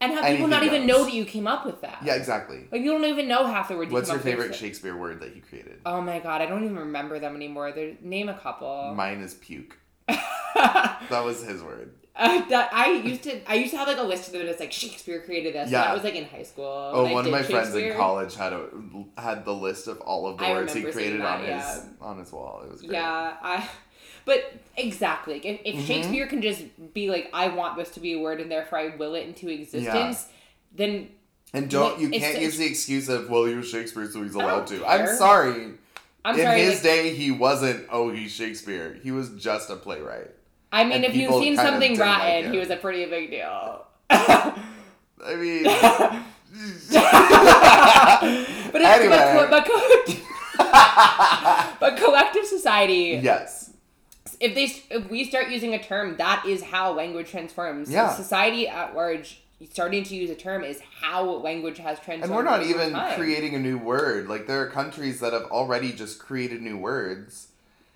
and have people not Anything even know that you came up with that. yeah, exactly. Like, you don't even know half the words you What's your favorite Shakespeare word that you created? Oh my god, I don't even remember them anymore. There, name a couple. Mine is puke. That was his word. Uh, that I used to I used to have like a list of them It's like Shakespeare created this. Yeah. That was like in high school. Oh, one of my friends in college had a had the list of all of the I words he created that, on his on his wall. It was great. Yeah, I. But exactly, like, if, if Mhm. Shakespeare can just be like, I want this to be a word, and therefore I will it into existence, then And don't you can't it's- use the excuse of well he was Shakespeare so he's allowed to. I'm sorry. I'm in sorry. his like, day he wasn't oh he's Shakespeare. He was just a playwright. I mean, and if you've seen something didn't like rotten, he was a pretty big deal. I mean but Anyway. but, co- but, but collective society Yes. If they if we start using a term that is how language transforms Yeah. society at large starting to use a term is how language has transformed And we're not even time. creating a new word. Like there are countries that have already just created new words.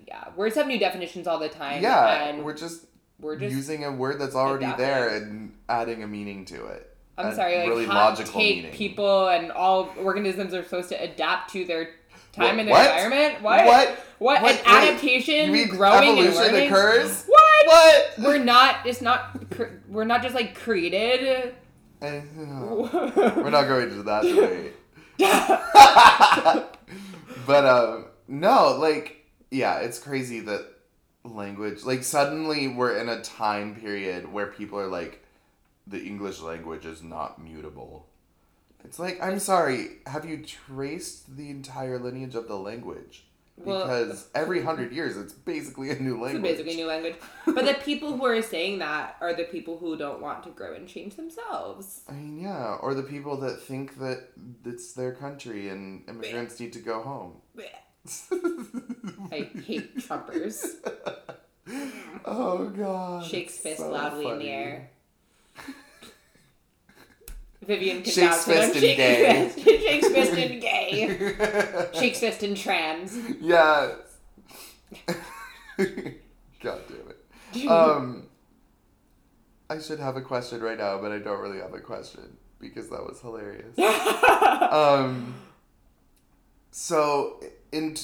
yeah words have new definitions all the time yeah, and we're just we're just using a word that's already there and adding a meaning to it. i'm sorry like really hot logical take meaning. people and all organisms are supposed to adapt to their time What- and what? environment what What? what, What? an Wait, adaptation growing and learning occurs? what What? we're not it's not cr- we're not just like created Eh, We're not going to that debate. but um, no, like yeah, it's crazy that language like suddenly we're in a time period where people are like the English language is not mutable. It's like I'm sorry, have you traced the entire lineage of the language? Well- Because every hundred years, it's basically a new It's language. basically a new language. But the people who are saying that are the people who don't want to grow and change themselves. I mean, yeah, or the people that think that it's their country and immigrants need to go home. I hate Trumpers. Oh god. Shakes fist so loudly in the air. Vivien can Shakes vouch fist and gay. Shakes fist and gay. Shakes fist and trans. yes. god damn it. Um, I should have a question right now, but I don't really have a question because that was hilarious. um, so in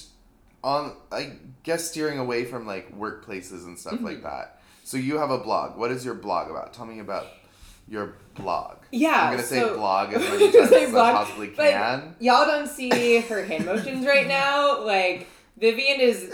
on I guess steering away from like workplaces and stuff Mm-hmm. like that. So you have a blog. What is your blog about? Tell me about your blog. Yeah, I'm gonna say so- blog as many times as blog, I possibly but can. Y'all don't see her hand motions right now. Like Vivien is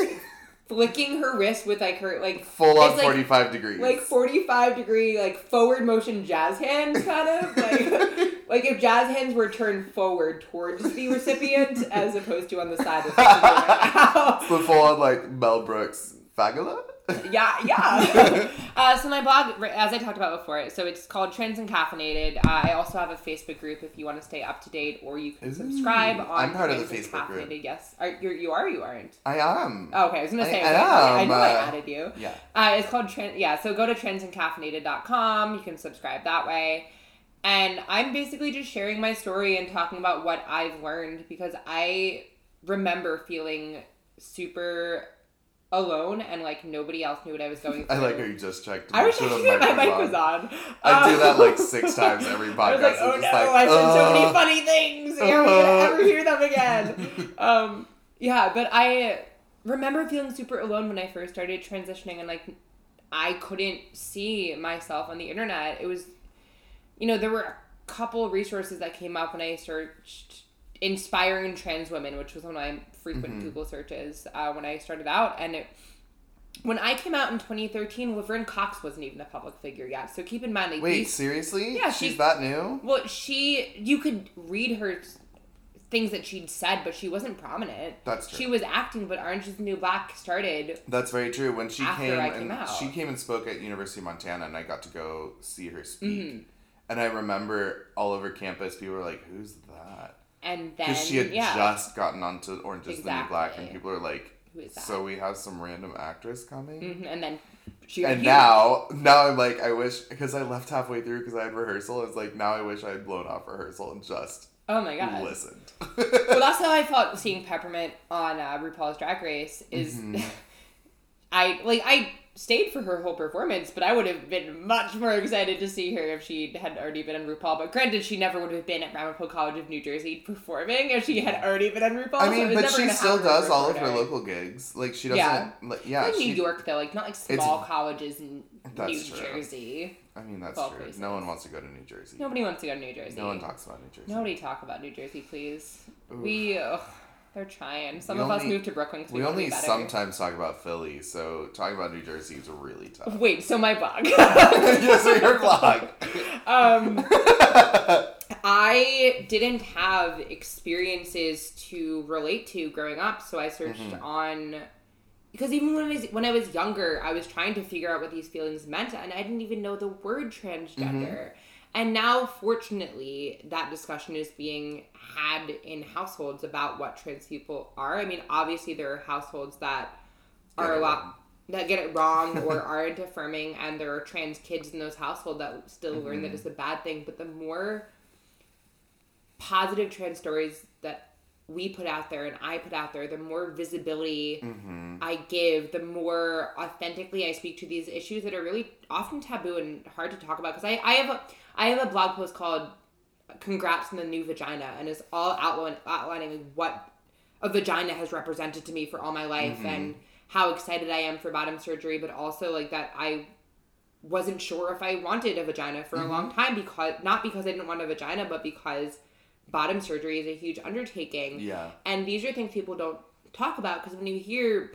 flicking her wrist with like her like Full on like- forty five degrees. like 45 degree like forward motion jazz hands kind of like like if jazz hands were turned forward towards the recipient as opposed to on the side of the the full on like Mel Brooks fagula. Yeah yeah uh, so my blog as i talked about before so it's called Trans and Caffeinated uh, i also have a facebook group if you want to stay up to date or you can Ooh, subscribe on I'm part of the Facebook group. Yes are, you're, you are you aren't I am. oh, okay i was gonna say. I say am, okay, I know i uh, added you Yeah. Uh, it's called Trend. Yeah, so go to transandcaffeinated.com. You can subscribe that way. And I'm basically just sharing my story and talking about what I've learned because I remember feeling super alone and like nobody else knew what I was going through. I like how you just checked. I was sure checking that my mic was on. on. I do Um, that like six times every podcast. I was like, oh no, like, I said so many funny things. Are we gonna ever hear them again? um, yeah, but I remember feeling super alone when I first started transitioning and like I couldn't see myself on the internet. It was, you know, there were a couple resources that came up when I searched inspiring trans women, which was one of my frequent Mhm. Google searches uh, when I started out, and it when I came out in 2013, Laverne Cox wasn't even a public figure yet. So keep in mind, like, Wait, these- seriously? Yeah, she's she- that new. well, she you could read her things that she'd said, but she wasn't prominent. That's true. She was acting, but Orange is the New Black started. That's very true. When she came, I and out. she came and spoke at University of Montana, and I got to go see her speak. Mm-hmm. And I remember all over campus, people were like, "Who's that?" And then Because she had yeah, just gotten onto Orange is the New Black, and people are like, Who is that? "So we have some random actress coming." Mhm, and then she And huge. now, now I'm like, I wish because I left halfway through because I had rehearsal. It's like now I wish I had blown off rehearsal and just oh my god, listened. well, that's how I felt seeing Peppermint on uh, RuPaul's Drag Race. Is Mm-hmm. I like I stayed for her whole performance, but I would have been much more excited to see her if she had already been on RuPaul. But granted, she never would have been at Ramapo College of New Jersey performing if she had already been on RuPaul. I mean, was but she still does all of her local gigs. Like she doesn't. Yeah. Like, yeah, Like she, New York though, like not like small colleges in That's New true. Jersey. I mean, that's true. places. No one wants to go to New Jersey. Nobody wants to go to New Jersey. No one talks about New Jersey. Nobody talk about New Jersey, please. Oof. We, ugh, they're trying. Some We of us only- moved to Brooklyn because we, We wanna be only sometimes talk about Philly, so talking about New Jersey is really tough. Wait, so my blog. yes, so your blog. um, I didn't have experiences to relate to growing up, so I searched Mm-hmm. on because even when I was when I was younger, I was trying to figure out what these feelings meant, and I didn't even know the word transgender. Mm-hmm. And now, fortunately, that discussion is being had in households about what trans people are. I mean, obviously, there are households that are a lot wrong. that get it wrong or aren't affirming, and there are trans kids in those households that still learn Mm-hmm. that it's a bad thing. But the more positive trans stories that we put out there and I put out there, the more visibility Mm-hmm. I give, the more authentically I speak to these issues that are really often taboo and hard to talk about. Because I, I have a I have a blog post called "Congrats on the New Vagina" and it's all outline, outlining what a vagina has represented to me for all my life mm-hmm. and how excited I am for bottom surgery, but also like that I wasn't sure if I wanted a vagina for a mm-hmm. long time because not because I didn't want a vagina, but because bottom surgery is a huge undertaking. Yeah. And these are things people don't talk about because when you hear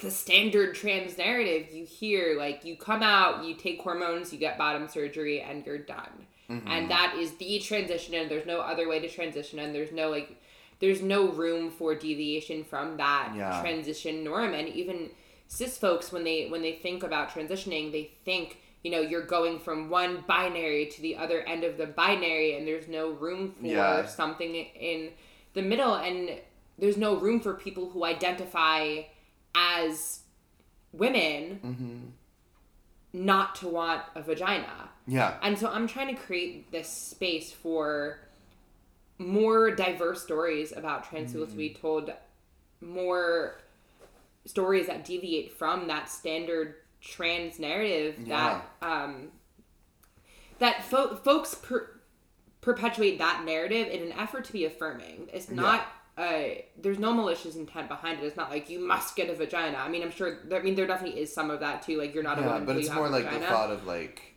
the standard trans narrative, you hear like you come out, you take hormones, you get bottom surgery, and you're done. Mm-hmm. And that is the transition, and there's no other way to transition, and there's no like, there's no room for deviation from that Yeah. transition norm. And even cis folks, when they when they think about transitioning, they think you know you're going from one binary to the other end of the binary, and there's no room for Yeah. something in the middle, and there's no room for people who identify as women Mm-hmm. not to want a vagina. Yeah. And so I'm trying to create this space for more diverse stories about trans people to be Mm. told, more stories that deviate from that standard trans narrative that um, that fo- folks per- perpetuate that narrative in an effort to be affirming. It's not. Uh, there's no malicious intent behind it. It's not like you must get a vagina. I mean, I'm sure. I mean, there definitely is some of that too. Like you're not a woman but it's more like vagina. the thought of like,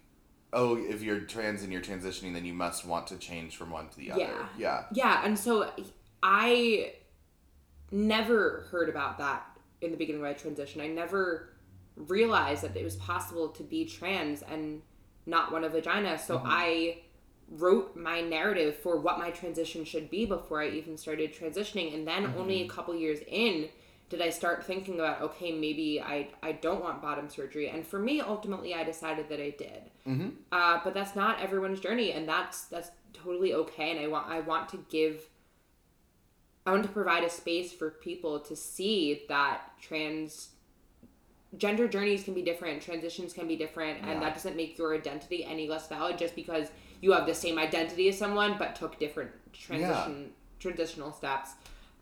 oh, if you're trans and you're transitioning, then you must want to change from one to the other. Yeah. Yeah. Yeah, and so I never heard about that in the beginning of my transition. I never realized that it was possible to be trans and not want a vagina. So Mm-hmm. I wrote my narrative for what my transition should be before I even started transitioning. And then only Mm-hmm. a couple years in did I start thinking about, okay, maybe I, I don't want bottom surgery. And for me, ultimately, I decided that I did. Mm-hmm. Uh, but that's not everyone's journey, and that's that's totally okay. And I want I want to give, I want to provide a space for people to see that trans gender journeys can be different, transitions can be different, Yeah. and that doesn't make your identity any less valid just because you have the same identity as someone but took different transition transitional steps.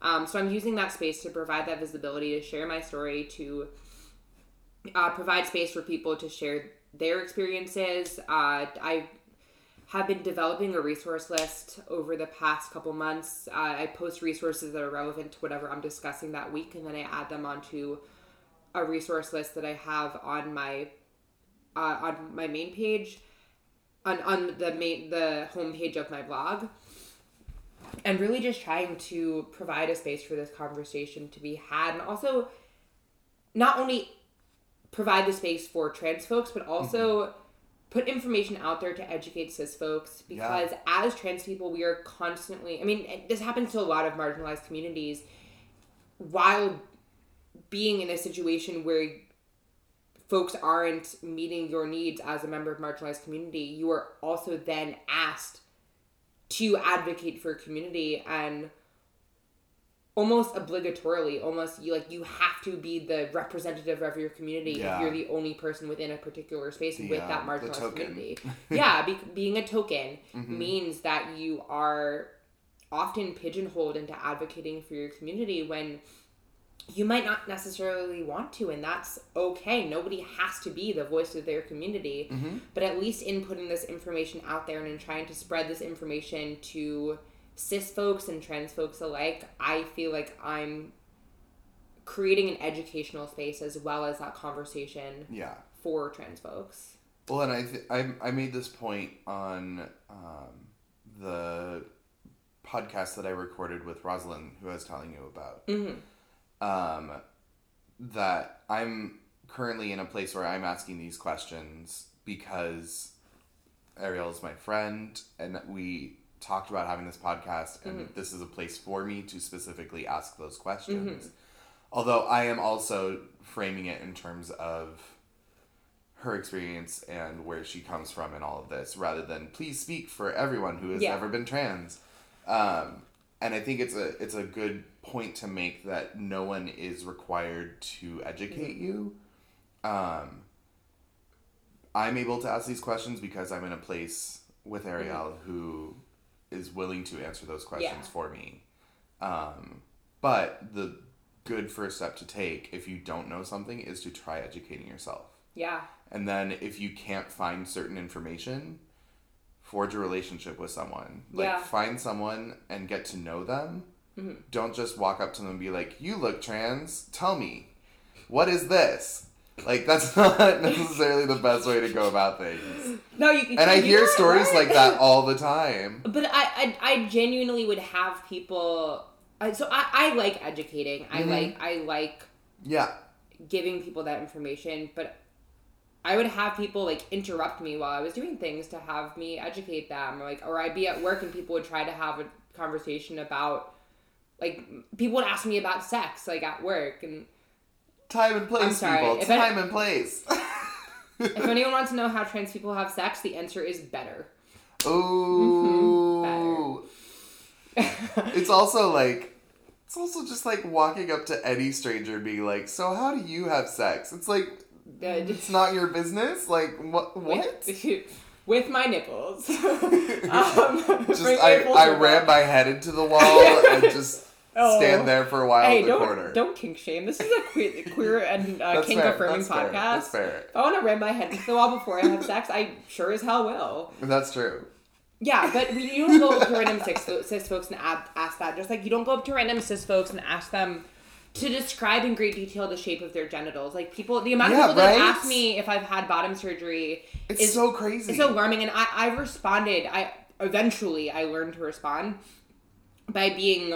Um, so I'm using that space to provide that visibility, to share my story, to uh, provide space for people to share their experiences. Uh, I have been developing a resource list over the past couple months. Uh, I post resources that are relevant to whatever I'm discussing that week, and then I add them onto a resource list that I have on my uh, on my main page, on on the main the homepage of my blog and really just trying to provide a space for this conversation to be had and also not only provide the space for trans folks, but also mm-hmm. put information out there to educate cis folks because as trans people, we are constantly, I mean, this happens to a lot of marginalized communities. While being in a situation where folks aren't meeting your needs as a member of marginalized community, you are also then asked to advocate for community and almost obligatorily almost you like you have to be the representative of your community Yeah. if you're the only person within a particular space The, with that marginalized community yeah be, being a token Mhm. means that you are often pigeonholed into advocating for your community when you might not necessarily want to and that's okay nobody has to be the voice of their community Mhm. but at least in putting this information out there and in trying to spread this information to cis folks and trans folks alike i feel like i'm creating an educational space as well as that conversation Yeah. for trans folks Well, and I, th- I I made this point on um, the podcast that I recorded with Rosalind, who I was telling you about. mm-hmm. Um, that I'm currently in a place where I'm asking these questions because Arielle is my friend, and we talked about having this podcast, and this is a place for me to specifically ask those questions. Although I am also framing it in terms of her experience and where she comes from and all of this, rather than please speak for everyone who has Yeah. ever been trans. Um, and I think it's a it's a good point to make that no one is required to educate you. Um, I'm able to ask these questions because I'm in a place with Arielle who is willing to answer those questions Yeah. for me. Um, but the good first step to take if you don't know something is to try educating yourself. yeah And then if you can't find certain information, forge a relationship with someone. Like Yeah. find someone and get to know them. Don't just walk up to them and be like, "You look trans. Tell me, what is this?" Like that's not necessarily the best way to go about things. no you, you And I hear stories right? like that all the time. But I, I, I genuinely would have people. I, so I, I like educating. I Mhm. like I like Yeah. giving people that information. But I would have people like interrupt me while I was doing things to have me educate them, or like, or I'd be at work and people would try to have a conversation about, like, people would ask me about sex, like at work, and Time and place, I'm sorry, people. if I- Time and place. if anyone wants to know how trans people have sex, the answer is better. Ooh. Mm-hmm. it's also like it's also just like walking up to any stranger and being like, "So how do you have sex?" It's like. It's not your business. Like what? What? With, with my nipples. um, Just I it full I ran my head into the wall and just Oh. stand there for a while Hey, in the don't corner. don't kink shame. This is a queer, queer and uh, kink fair, affirming that's fair, podcast. That's fair. If I want to ram my head into the wall before I have sex, I sure as hell will. That's true. Yeah, but we, you don't go up to random cis, fo- cis folks and add, ask that. Just like you don't go up to random cis folks and ask them to describe in great detail the shape of their genitals. Like people, the amount Yeah, of people that ask me if I've had bottom surgery It's is so crazy. it's so alarming, and I I responded. I eventually I learned to respond by being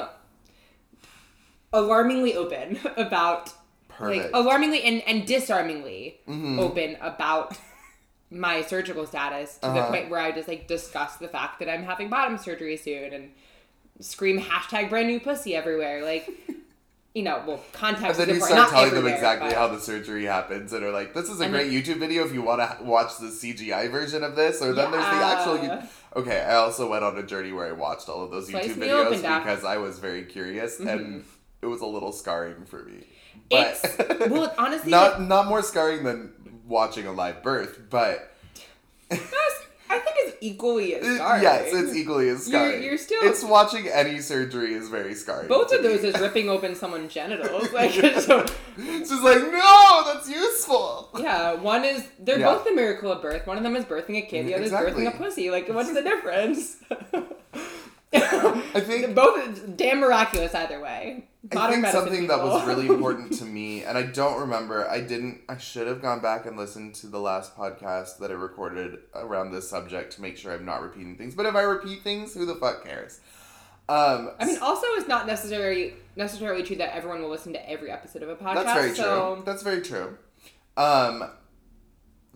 alarmingly open about like alarmingly and, and disarmingly Mhm. open about my surgical status to the Uh-huh. point where I just like discuss the fact that I'm having bottom surgery soon and scream hashtag brand new pussy everywhere. Like, you know, well, And context then is you start telling them exactly but- how the surgery happens, and are like, "This is a And great YouTube video if you want to watch the CGI version of this." Or then there's the actual. Yeah. Okay, I also went on a journey where I watched all of those Slice YouTube videos because I was very curious, Mm-hmm. and it was a little scarring for me. It's But well, honestly, not not more scarring than watching a live birth, but I think it's equally as scarring. yes, it's equally as You're- you're still- It's watching any surgery is very scarring. Both of those me. is ripping open someone's genitals. Like, so, It's just like no, that's useful. yeah, one is they're Yeah. both the miracle of birth. One of them is birthing a kid. The other Exactly. is birthing a pussy. Like, what's the difference? I think both damn miraculous either way. I think something that was really important to me, and I don't remember. I didn't. I should have gone back and listened to the last podcast that I recorded around this subject to make sure I'm not repeating things. But if I repeat things, who the fuck cares? Um, I mean, also, it's not necessarily necessarily true that everyone will listen to every episode of a podcast. that's very so true. That's very true. Um,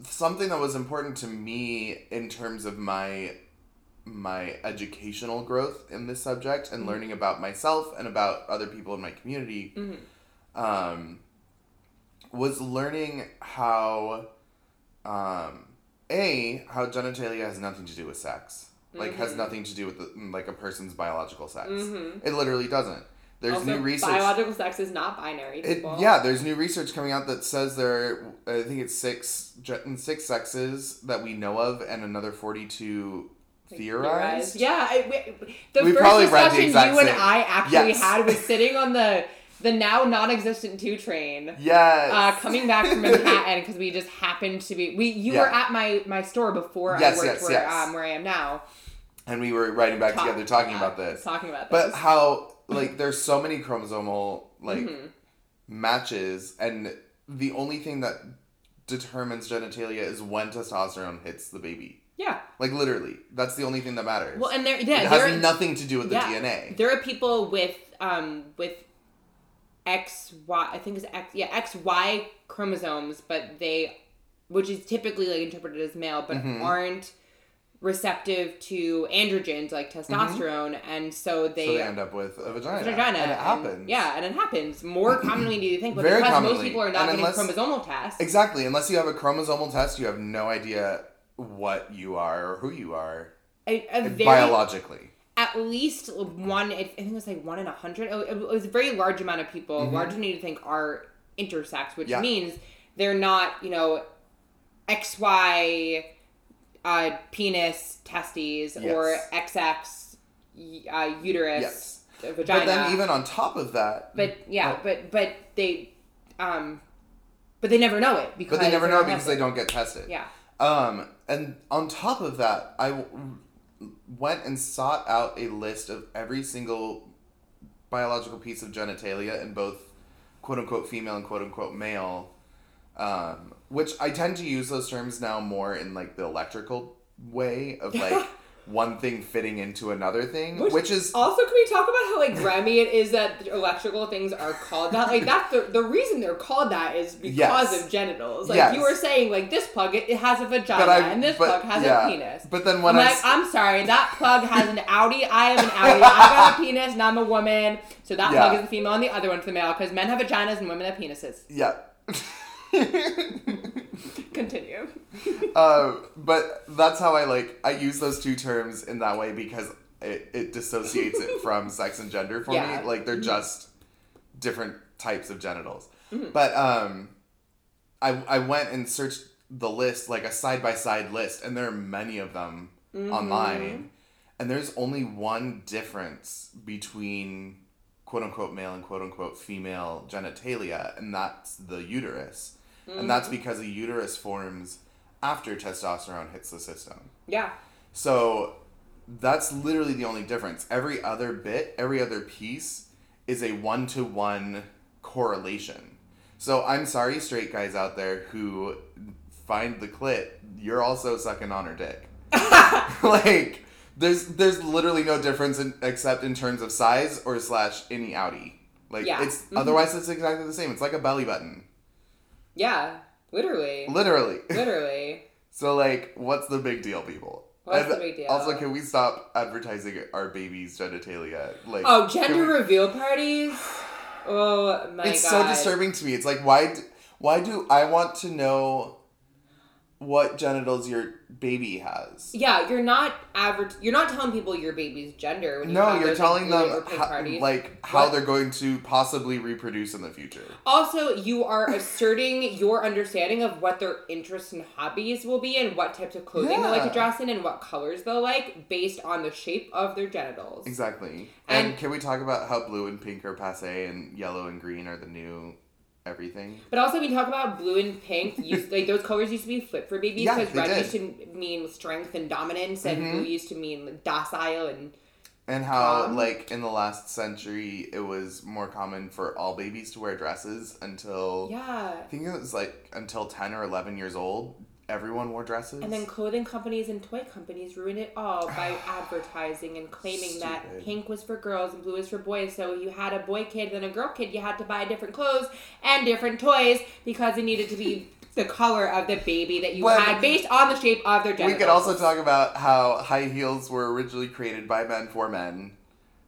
something that was important to me in terms of my my educational growth in this subject and mm-hmm. learning about myself and about other people in my community mm-hmm. um, was learning how um, a how genitalia has nothing to do with sex. Like has mm-hmm. nothing to do with the, mm, like a person's biological sex. It literally doesn't. There's also, new research biological sex is not binary. it, yeah, there's new research coming out that says there. Are, I think it's six six sexes that we know of, and another forty two theorized. Yeah, I, we, the We first probably read the discussion you and same- I actually Yes. had was sitting on the the now non-existent two train. Yes. Uh, coming back from Manhattan because we just happened to be we you Yeah. were at my my store before Yes, I worked yes, where yes. um where I am now and we were writing back Talk- together talking yeah, about this. talking about this. But how like there's so many chromosomal like Mm-hmm. matches, and the only thing that determines genitalia is when testosterone hits the baby. Yeah Like literally, that's the only thing that matters. well and there yeah it there has nothing to do with the DNA. There are people with um with X Y I think it's X yeah X Y chromosomes, but they which is typically like interpreted as male, but Mm-hmm. aren't receptive to androgens like testosterone, and so they. Mm-hmm. so they end up with a vagina. Vagina and it happens. yeah, and it happens more commonly than you think, but Very because most people are not And getting unless- chromosomal tests. Exactly. Unless you have a chromosomal test, you have no idea what you are or who you are a, a very, biologically. at least one i think it was like one in a hundred it was a very large amount of people large enough to think are intersex which Mm-hmm. Yeah. means they're not you know xy uh, penis testes or Yes. xx uh, uterus Yes. vagina But then even on top of that, but yeah Oh. but but they um but they never know it because but they never know because they don't get tested. yeah Um, and on top of that, I w- went and sought out a list of every single biological piece of genitalia in both quote unquote female and quote unquote male. Um, which I tend to use those terms now more in like the electrical way of like one thing fitting into another thing, which, is Also, can we talk about how like grimy it is that electrical things are called that? Like that's the the reason they're called that is because Yes. of genitals. Like Yes. you were saying, like this plug it, it has a vagina I- and this but- plug has yeah. a penis. But then when I'm I like, s- I'm sorry, that plug has an outie. I have an outie. I got a penis, and I'm a woman. So that Yeah. plug is the female, and the other one's the male. Because men have vaginas and women have penises. yeah. Continue. uh, but that's how I like I use those two terms in that way because it, it dissociates it from sex and gender for Yeah. me. Like they're just different types of genitals. Mm-hmm. But um, I I went and searched the list like a side by side list, and there are many of them Mm-hmm. online, and there's only one difference between quote unquote male and quote unquote female genitalia, and that's the uterus. And that's Mm-hmm. because the uterus forms after testosterone hits the system. Yeah. So that's literally the only difference. Every other bit, every other piece is a one to one correlation. So I'm sorry, straight guys out there who find the clit, you're also sucking on her dick. like there's there's literally no difference in, except in terms of size or slash any outie. Like Yeah. it's Mhm. otherwise it's exactly the same. It's like a belly button. Yeah. Literally. Literally. Literally. So like, what's the big deal, people? What's And the big deal? Also, can we stop advertising our babies' genitalia? Like, Oh, gender we- reveal parties. Oh my It's god. It's so disturbing to me. It's like, why? d why do I want to know what genitals your baby has? Yeah, you're not advert. You're not telling people your baby's gender when you No, you're telling them how, like how What? they're going to possibly reproduce in the future. Also, you are asserting your understanding of what their interests and hobbies will be, and what types of clothing they like to dress in, and what colors they'll like, based on the shape of their genitals. Exactly. And, And- can we talk about how blue and pink are passe, and yellow and green are the new everything? But also, we talk about blue and pink. Used, like those colors used to be flip for babies because they red did. used to mean strength and dominance, and Mhm. blue used to mean like, docile and And how, like, in the last century, it was more common for all babies to wear dresses until yeah. I think it was like until 10 or 11 years old, everyone wore dresses. And then clothing companies and toy companies ruined it all by advertising and claiming that pink was for girls and blue was for boys. So you had a boy kid and a girl kid, you had to buy different clothes and different toys because it needed to be the color of the baby that you Well, had based on the shape of their genitals. We could also talk about how high heels were originally created by men for men.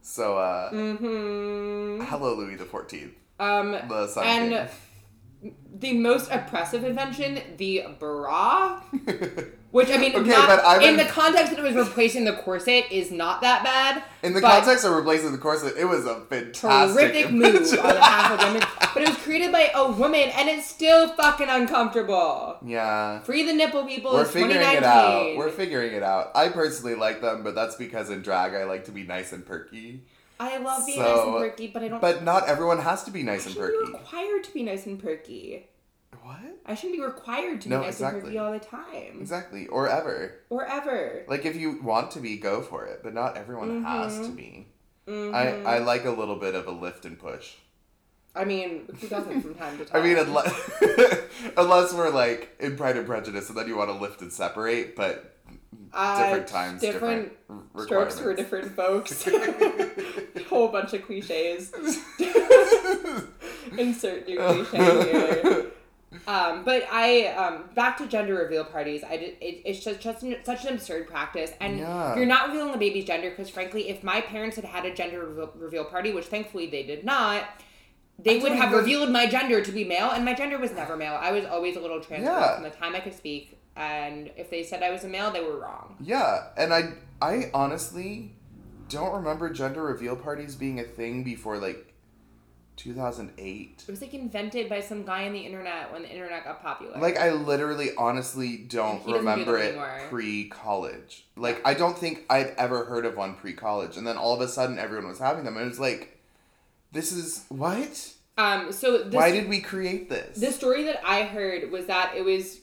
So, uh, Mm-hmm. hello, Louis the Fourteenth, Um, the and the most oppressive invention, the bra. Which I mean, Okay, not, in the context that it was replacing the corset is not that bad. In the context of replacing the corset, it was a fantastic horrific move on behalf of women, but it was created by a woman, and it's still fucking uncomfortable. yeah. Free the nipple, people. We're it's figuring 2019. it out. We're figuring it out. I personally like them, but that's because in drag I like to be nice and perky. I love being So- nice and perky, but I don't. But not everyone has to be I nice and shouldn't be perky. required to be nice and perky. What? I shouldn't be required to No, be nice and perky all the time. Exactly. Or ever. Or ever. Like if you want to be, go for it. But not everyone has to be. Mhm. I, I like a little bit of a lift and push. I mean, who doesn't from time to time? I mean, unless, unless we're like in Pride and Prejudice, and then you want to lift and separate, but Uh, different times, different, different strokes for different folks. Whole bunch of cliches. Insert new cliche here. Um, but I um, back to gender reveal parties. I did, it, it's just, just an, such an absurd practice, and Yeah. you're not revealing the baby's gender because, frankly, if my parents had had a gender reveal, reveal party, which thankfully they did not, they I would have revealed my gender to be male, and my gender was never male. I was always a little trans Yeah. from the time I could speak, and if they said I was a male, they were wrong. Yeah, and I I honestly don't remember gender reveal parties being a thing before like 2008. It was like invented by some guy on the internet when the internet got popular. Like I literally honestly don't doesn't do remember it pre-college. Like I don't think I've ever heard of one pre-college and then all of a sudden everyone was having them and it was like this is what? um, so this, Why did we create this? the story that I heard was that it was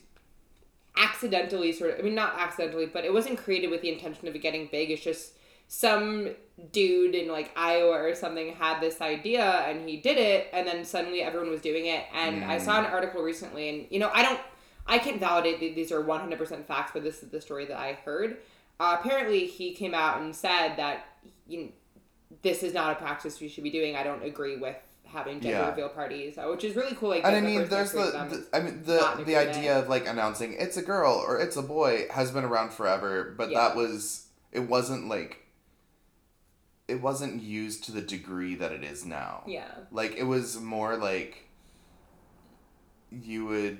accidentally sort of I mean not accidentally, but it wasn't created with the intention of it getting big. It's just some dude in like Iowa or something had this idea and he did it and then suddenly everyone was doing it and I saw an article recently and you know I don't I can't validate that these are 100% facts but this is the story that I heard. Uh, apparently he came out and said that you know, this is not a practice we should be doing. I don't agree with having gender Yeah. reveal parties, uh, which is really cool. Like, and I mean, first there's the, the I mean the the idea of like announcing it's a girl or it's a boy has been around forever, but Yeah. that was it wasn't like it wasn't used to the degree that it is now. yeah. Like it was more like you would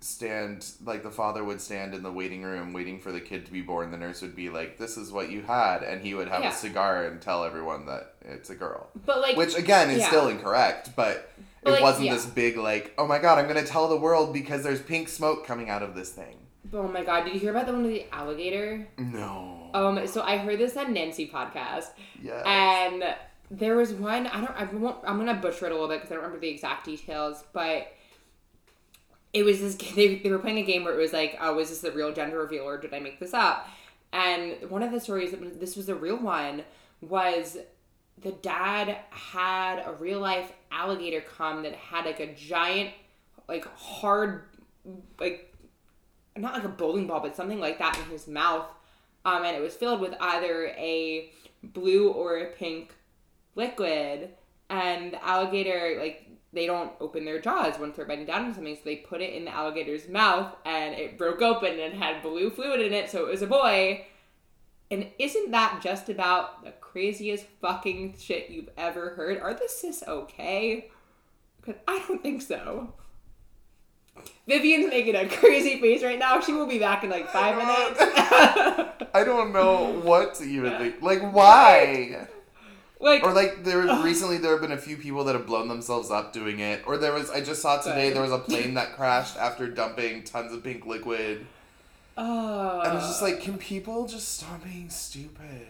stand like the father would stand in the waiting room waiting for the kid to be born the nurse would be like this is what you had and he would have Yeah. a cigar and tell everyone that it's a girl But like, which again is yeah. still incorrect but But, it like, wasn't yeah. this big like oh my god i'm gonna tell the world because there's pink smoke coming out of this thing oh my god, did you hear about the one with the alligator? no Um, so I heard this on Nancy podcast, yes and there was one. I don't. I won't. I'm gonna butcher it a little bit because I don't remember the exact details, but. It was this. They, they were playing a game where it was like, oh, was this the real gender reveal or did I make this up? And one of the stories this was the real one was the dad had a real life alligator come that had like a giant, like hard, like not like a bowling ball, but something like that in his mouth. Um, and it was filled with either a blue or a pink liquid. And the alligator, like, they don't open their jaws once they're biting down on something, so they put it in the alligator's mouth and it broke open and had blue fluid in it, so it was a boy. And isn't that just about the craziest fucking shit you've ever heard? Are the cis okay? Because I don't think so. Vivien's making a crazy face right now. She will be back in like five minutes. i don't know what to even think like why like, Or like there recently there have been a few people that have blown themselves up doing it. Or there was I just saw today Good. there was a plane that crashed after dumping tons of pink liquid. oh. And it's just like, can people just stop being stupid?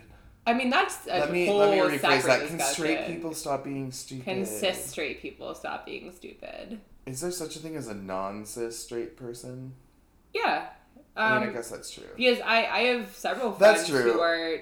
I mean, that's a let me whole let me rephrase that. Can straight people stop being stupid? Can cis straight people stop being stupid? Is there such a thing as a non cis straight person? Yeah. I mean I Um, guess that's true. because I, I have several friends That's true. who are.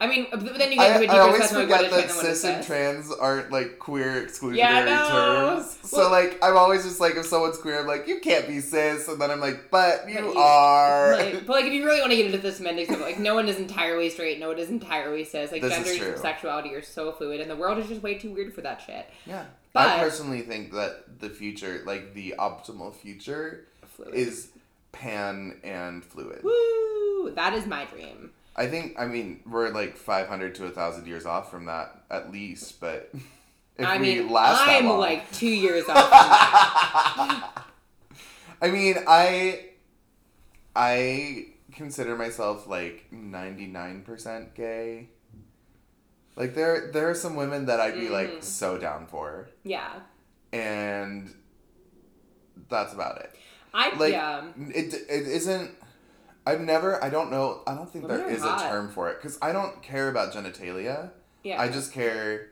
I mean, but then you get into a I always forget that trans and what is cis and trans aren't like queer exclusionary Yeah, know. terms. So Well- like I'm always just like if someone's queer, I'm like, you can't be cis and then I'm like, but you, But are Like, but like, if you really want to get into this semantics of like, no one is entirely straight, no one is entirely cis. Like, This and sexuality are so fluid, and the world is just way too weird for that shit. Yeah. But- I personally think that the future, like the optimal future, Fluid. is pan and fluid. Woo! That is my dream. I think I mean we're like 500 to a thousand years off from that at least, but if I we mean, last I'm long, like two years off. I mean, I I consider myself like 99% gay. Like there there are some women that I'd be Mm. like so down for Yeah, and that's about it. I Like yeah. it it isn't I've never I don't know I don't think Women there is hot. a term for it cuz I don't care about genitalia. Yeah. I just care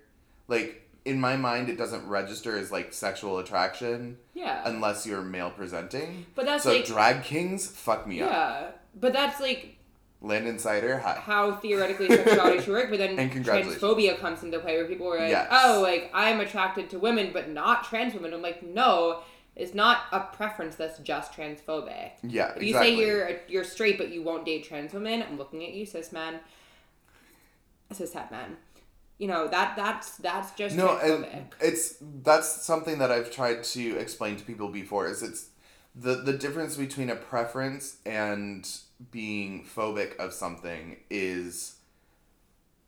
like in my mind it doesn't register as like sexual attraction yeah. unless you're male presenting. but that's So like drag kings fuck me up. yeah. But that's like Landon Cider, hi. how theoretically sexuality should work. But then transphobia comes into play where people are like, Yes. oh, like I'm attracted to women but not trans women. I'm like, no. It's not a preference that's just transphobic. Yeah, If you exactly. say you're you're straight but you won't date trans women, I'm looking at you, cis man, cis het man. You know that that's that's just no, transphobic. it's that's something that I've tried to explain to people before. Is it's the the difference between a preference and being phobic of something is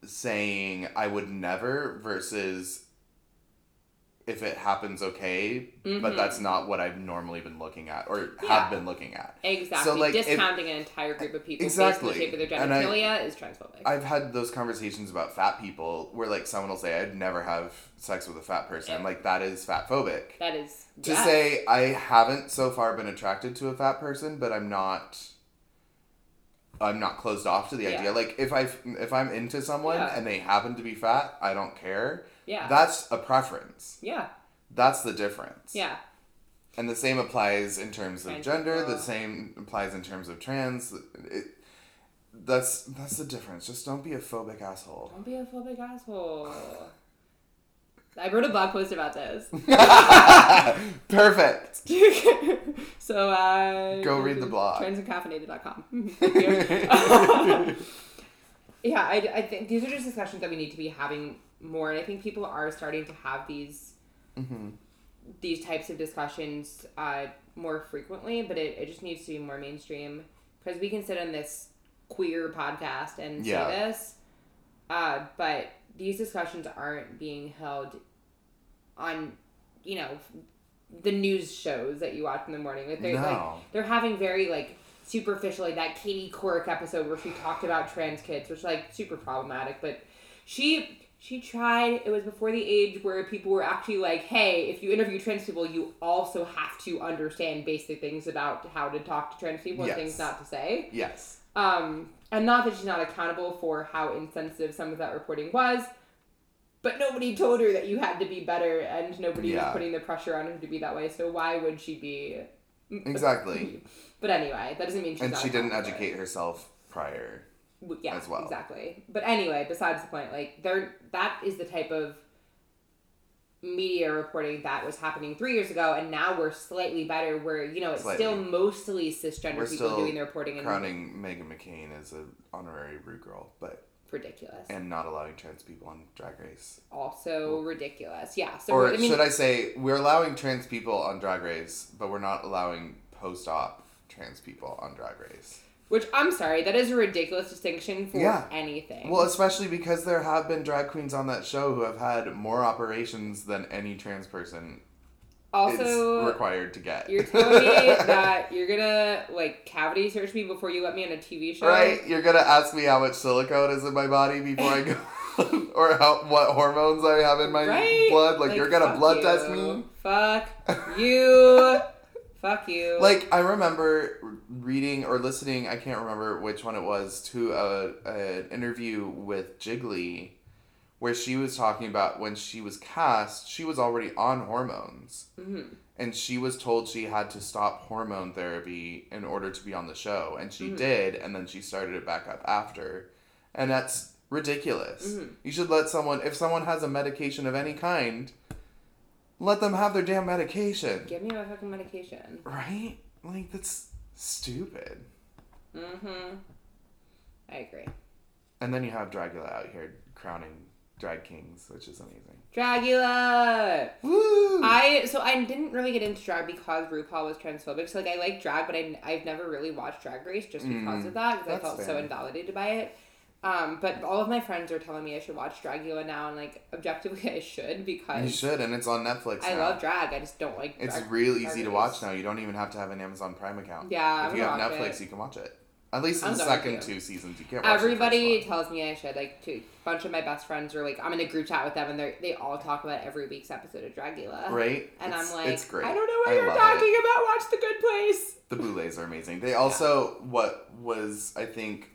saying I would never versus if it happens okay, but that's not what I've normally been looking at or Mm-hmm. Yeah. have been looking at. exactly. so, like, if- Discounting an entire group of people Exactly. based on the shape of their And I- genitalia is transphobic. I've had those conversations about fat people where like someone will say I'd never have sex with a fat person. Yeah. Like that is fat phobic. that is To yes. say I haven't so far been attracted to a fat person, but I'm not I'm not closed off to the Yeah. idea. Like if I if I'm into someone Yeah. and they happen to be fat, I don't care. Yeah, That's a preference. yeah, That's the difference. yeah, And the same applies in terms of Trans gender. The same applies in terms of trans. It, that's that's the difference. Just don't be a phobic asshole. Don't be a phobic asshole. I wrote a blog post about this. Perfect. so uh Go read the blog. transandcaffeinated.com. Yeah, I, I think these are just discussions that we need to be having more and I think people are starting to have these Mm-hmm. these types of discussions uh, more frequently, but it, it just needs to be more mainstream because we can sit on this queer podcast and Yeah. say this, uh, but these discussions aren't being held on, you know, the news shows that you watch in the morning. Like they're like No. they're having very like superficial like that Katie Couric episode where she talked about trans kids, which like super problematic, but she she tried it was before the age where people were actually like, hey, if you interview trans people, you also have to understand basic things about how to talk to trans people Yes. and things not to say. Yes. Um, and not that she's not accountable for how insensitive some of that reporting was, but nobody told her that you had to be better, and nobody Yeah. was putting the pressure on her to be that way. So why would she be? Exactly. But anyway, that doesn't mean she's And she didn't accountable for it. educate herself prior. Yeah, as well. exactly. But anyway, besides the point, like there, that is the type of media reporting that was happening three years ago, and now we're slightly better. Where you know it's Slightly. still mostly cisgender We're people doing the reporting, and Crowning Meghan McCain as an honorary rude girl, but ridiculous. and not allowing trans people on Drag Race. also ridiculous. Yeah. So or I mean, should I say we're allowing trans people on Drag Race, but we're not allowing post-op trans people on Drag Race. Which I'm sorry, that is a ridiculous distinction for Yeah. anything. Well, especially because there have been drag queens on that show who have had more operations than any trans person also, is required to get. you're telling me that you're gonna like cavity search me before you let me on a TV show, Right? You're gonna ask me how much silicone is in my body before I go, or how what hormones I have in my Right? blood. Like, you're gonna blood you. test me. Fuck you. fuck you. Like I remember reading or listening. I can't remember which one it was to a an interview with Jiggly, where she was talking about when she was cast, she was already on hormones. Mhm. And she was told she had to stop hormone therapy in order to be on the show, and she Mhm. did, and then she started it back up after, and that's ridiculous. Mhm. You should let someone, if someone has a medication of any kind, let them have their damn medication, give me my fucking medication. right? Like that's stupid. Mm-hmm. I agree. And then you have Dragula out here crowning drag kings, which is amazing. Dragula. Woo! I so I didn't really get into drag because RuPaul was transphobic. So like I like drag, but I I've never really watched Drag Race just because Mm, of that because I felt so invalidated by it. Um, but all of my friends are telling me I should watch Dragula now, and like objectively I should because you should, and it's on Netflix. I now. love drag. I just don't like. It's drag- real easy to watch now. You don't even have to have an Amazon Prime account. Yeah, If I'm you have Netflix, it. you can watch it. At least in the second two seasons, you can't. Watch the first Everybody tells me I should. Like, to, a bunch of my best friends are like, I'm in a group chat with them, and they they all talk about every week's episode of Dragula. Right? And It's- I'm like, it's great. I don't know what I you're talking about. Watch The Good Place. The Boulets are amazing. They also what was I think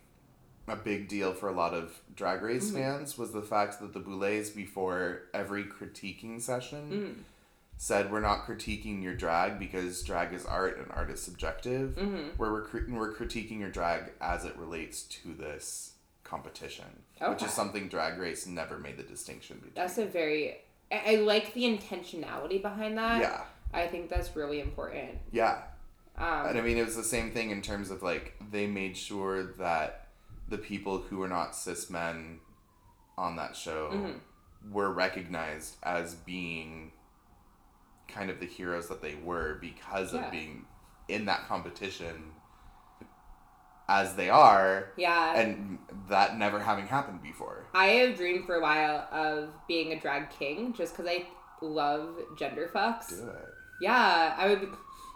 a big deal for a lot of Drag Race Mhm. fans was the fact that the Boulets before every critiquing session Mm. said we're not critiquing your drag because drag is art and art is subjective. Mhm. Where we're we're critiquing your drag as it relates to this competition, which is something Drag Race never made the distinction between. That's a very. I, I like the intentionality behind that. yeah, I think that's really important. yeah. Um, And I mean, it was the same thing in terms of like they made sure that the people who were not cis men on that show Mhm. were recognized as being kind of the heroes that they were because Yeah. of being in that competition as they are yeah. and that never having happened before. I have dreamed for a while of being a drag king just because I love gender fucks. Do it. Yeah, I would.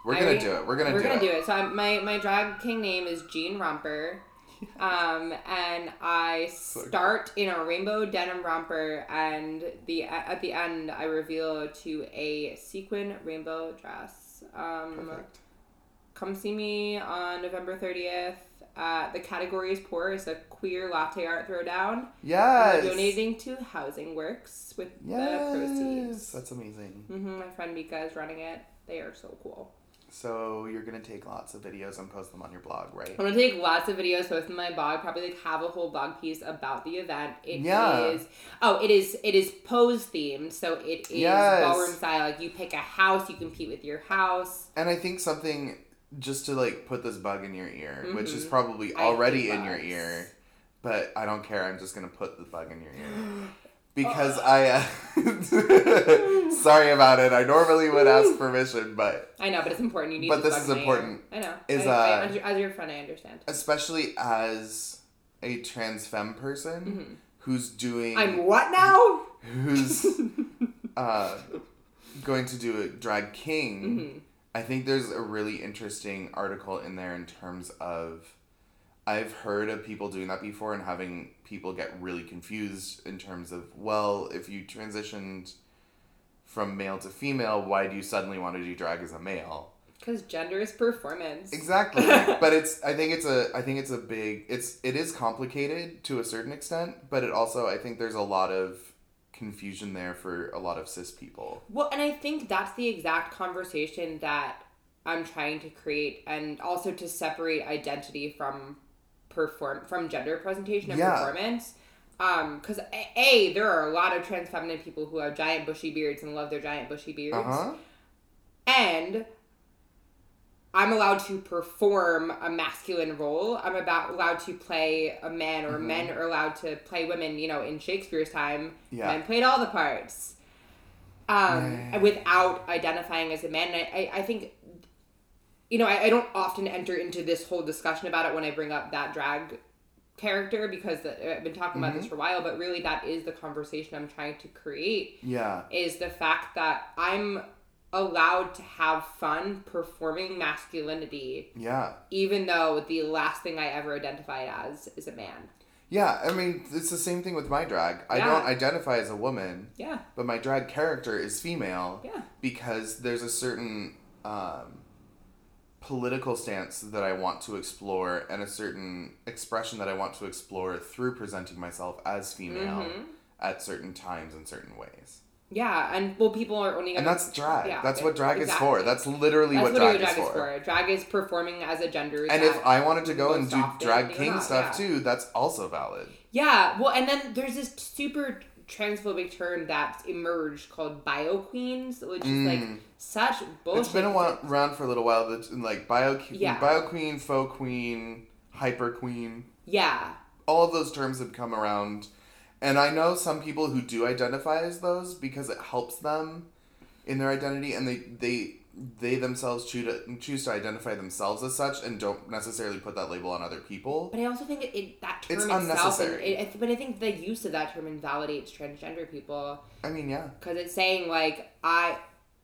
We're I gonna do it. We're gonna do it. we're do gonna it. do it. So I'm, my my drag king name is Jean Romper. Um, and I start in a rainbow denim romper, and the at the end I reveal to a sequin rainbow dress. Um, Perfect. come see me on November thirtieth. Uh, the category is poor. It's a queer latte art throwdown. Yes. Donating to Housing Works with the Yes. proceeds. That's amazing. hmm my friend Mika is running it. They are so cool. So you're gonna take lots of videos and post them on your blog, right? I'm gonna take lots of videos, post them on my blog. Probably like have a whole blog piece about the event. It is Yeah. oh, it is it is pose themed, so it is Yes. ballroom style. Like you pick a house, you compete with your house. And I think something just to like put this bug in your ear, which is Mhm. probably already in your ear, but I don't care. I'm just gonna put the bug in your ear because I. Uh, sorry about it. I normally would ask permission, but I know, but it's important. You need. But this is important. I know. Is, I, I uh, under- as your friend, I understand. especially as a trans femme person Mhm. who's doing I'm what now? who's uh, going to do a drag king. Mhm. I think there's a really interesting article in there in terms of I've heard of people doing that before and having people get really confused in terms of well, if you transitioned from male to female, why do you suddenly want to do drag as a male? Because gender is performance. Exactly. but it's I think it's a I think it's a big it's it is complicated to a certain extent, but it also I think there's a lot of confusion there for a lot of cis people. Well, and I think that's the exact conversation that I'm trying to create, and also to separate identity from perform from gender presentation and Yeah. performance. Um, because a, a there are a lot of trans feminine people who have giant bushy beards and love their giant bushy beards, Uh-huh. and I'm allowed to perform a masculine role. I'm about allowed to play a man, or Mhm. men are allowed to play women. You know, in Shakespeare's time, Yeah. men played all the parts, um, Yeah. without identifying as a man. And I, I, I think, you know, I, I don't often enter into this whole discussion about it when I bring up that drag character because the, I've been talking about this for a while. But really, that is the conversation I'm trying to create Yeah. is the fact that I'm allowed to have fun performing masculinity, Yeah. even though the last thing I ever identified as is a man. Yeah, I mean, it's the same thing with my drag. I Yeah. don't identify as a woman, Yeah, but my drag character is female yeah, because there's a certain um, political stance that I want to explore and a certain expression that I want to explore through presenting myself as female Mhm. at certain times in certain ways. yeah. And well, people are only And that's drag. Yeah, that's what drag exactly. is for. That's literally That's what literally drag, is for. Drag is performing as a gender. And if I wanted to go and do drag king not, stuff yeah. too, that's also valid. Yeah, well, and then there's this super transphobic term that's emerged called bio queens, which is like Mm. such bullshit. It's been a while, around for a little while. That's like bio, Yeah. bio queen, faux queen, hyper queen. Yeah, All of those terms have come around, And I know some people who do identify as those because it helps them in their identity and they they they themselves choose to choose to identify themselves as such and don't necessarily put that label on other people. But I also think it, it that term It's itself, unnecessary. It, it, but I think the use of that term invalidates transgender people I mean, yeah. because it's saying like I,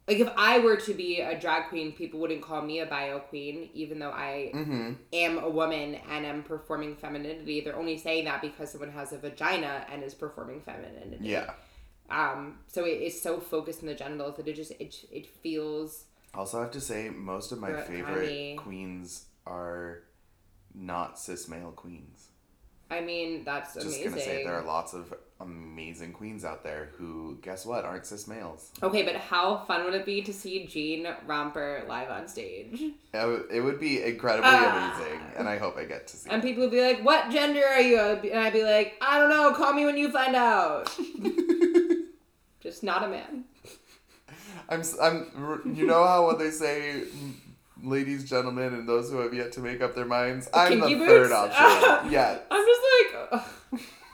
like if I were to be a drag queen, people wouldn't call me a bio queen, even though I Mhm. am a woman and am performing femininity. They're only saying that because someone has a vagina and is performing femininity. Yeah. Um. So it is so focused on the genitals that it just it it feels. Also, I have to say, most of my favorite queens are not cis male queens. I mean, that's amazing. Just amazing. gonna say there are lots of amazing queens out there who, guess what, aren't cis males. Okay, but how fun would it be to see Jean Romper live on stage? It, would- it would be incredibly Ah. amazing, and I hope I get to see. And people would be like, "What gender are you?" And I'd be like, "I don't know. Call me when you find out." Just not a man. I'm, I'm, you know how when they say, ladies, gentlemen, and those who have yet to make up their minds, I'm the kinky third option. yeah. I'm just like.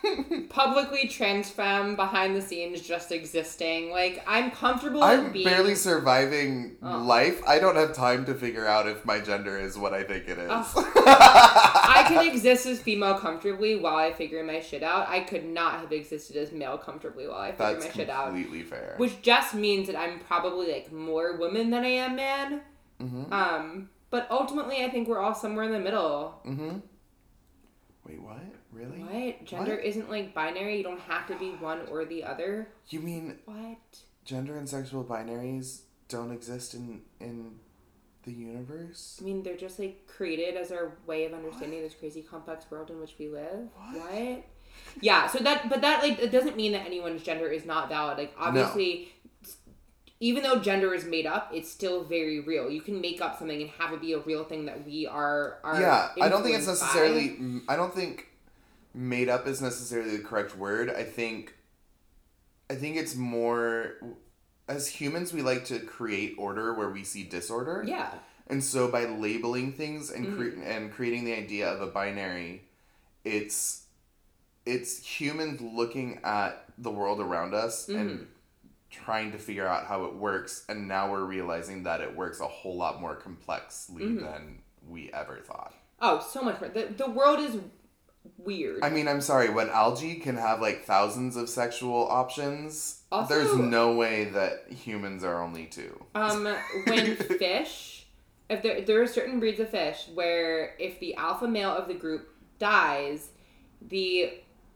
publicly trans femme behind the scenes, just existing. Like I'm comfortable. I'm being, barely surviving Oh. life. I don't have time to figure out if my gender is what I think it is. I can exist as female comfortably while I figure my shit out. I could not have existed as male comfortably while I figure That's my shit out. completely fair. Which just means that I'm probably like more woman than I am man. Mm-hmm. Um, but ultimately, I think we're all somewhere in the middle. Mm-hmm. Wait, what? Really? What? Gender isn't like binary. You don't have to be one or the other. You mean What? gender and sexual binaries don't exist in in the universe? I mean, they're just like created as our way of understanding this crazy complex world in which we live. What? Yeah. So that, but that like it doesn't mean that anyone's gender is not valid. Like obviously, even though gender is made up, it's still very real. You can make up something and have it be a real thing that we are. are yeah, I don't think it's influenced by. necessarily. I don't think made up is necessarily the correct word. I think. I think it's more. As humans, we like to create order where we see disorder. Yeah. And so by labeling things and cre- Mm-hmm. and creating the idea of a binary, it's it's humans looking at the world around us Mm-hmm. and trying to figure out how it works and now we're realizing that it works a whole lot more complexly Mm-hmm. than we ever thought. Oh, so much more. The the world is weird. I mean, I'm sorry, when algae can have like thousands of sexual options, Also- there's no way that humans are only two. Um, when fish, if there there are certain breeds of fish where if the alpha male of the group dies, the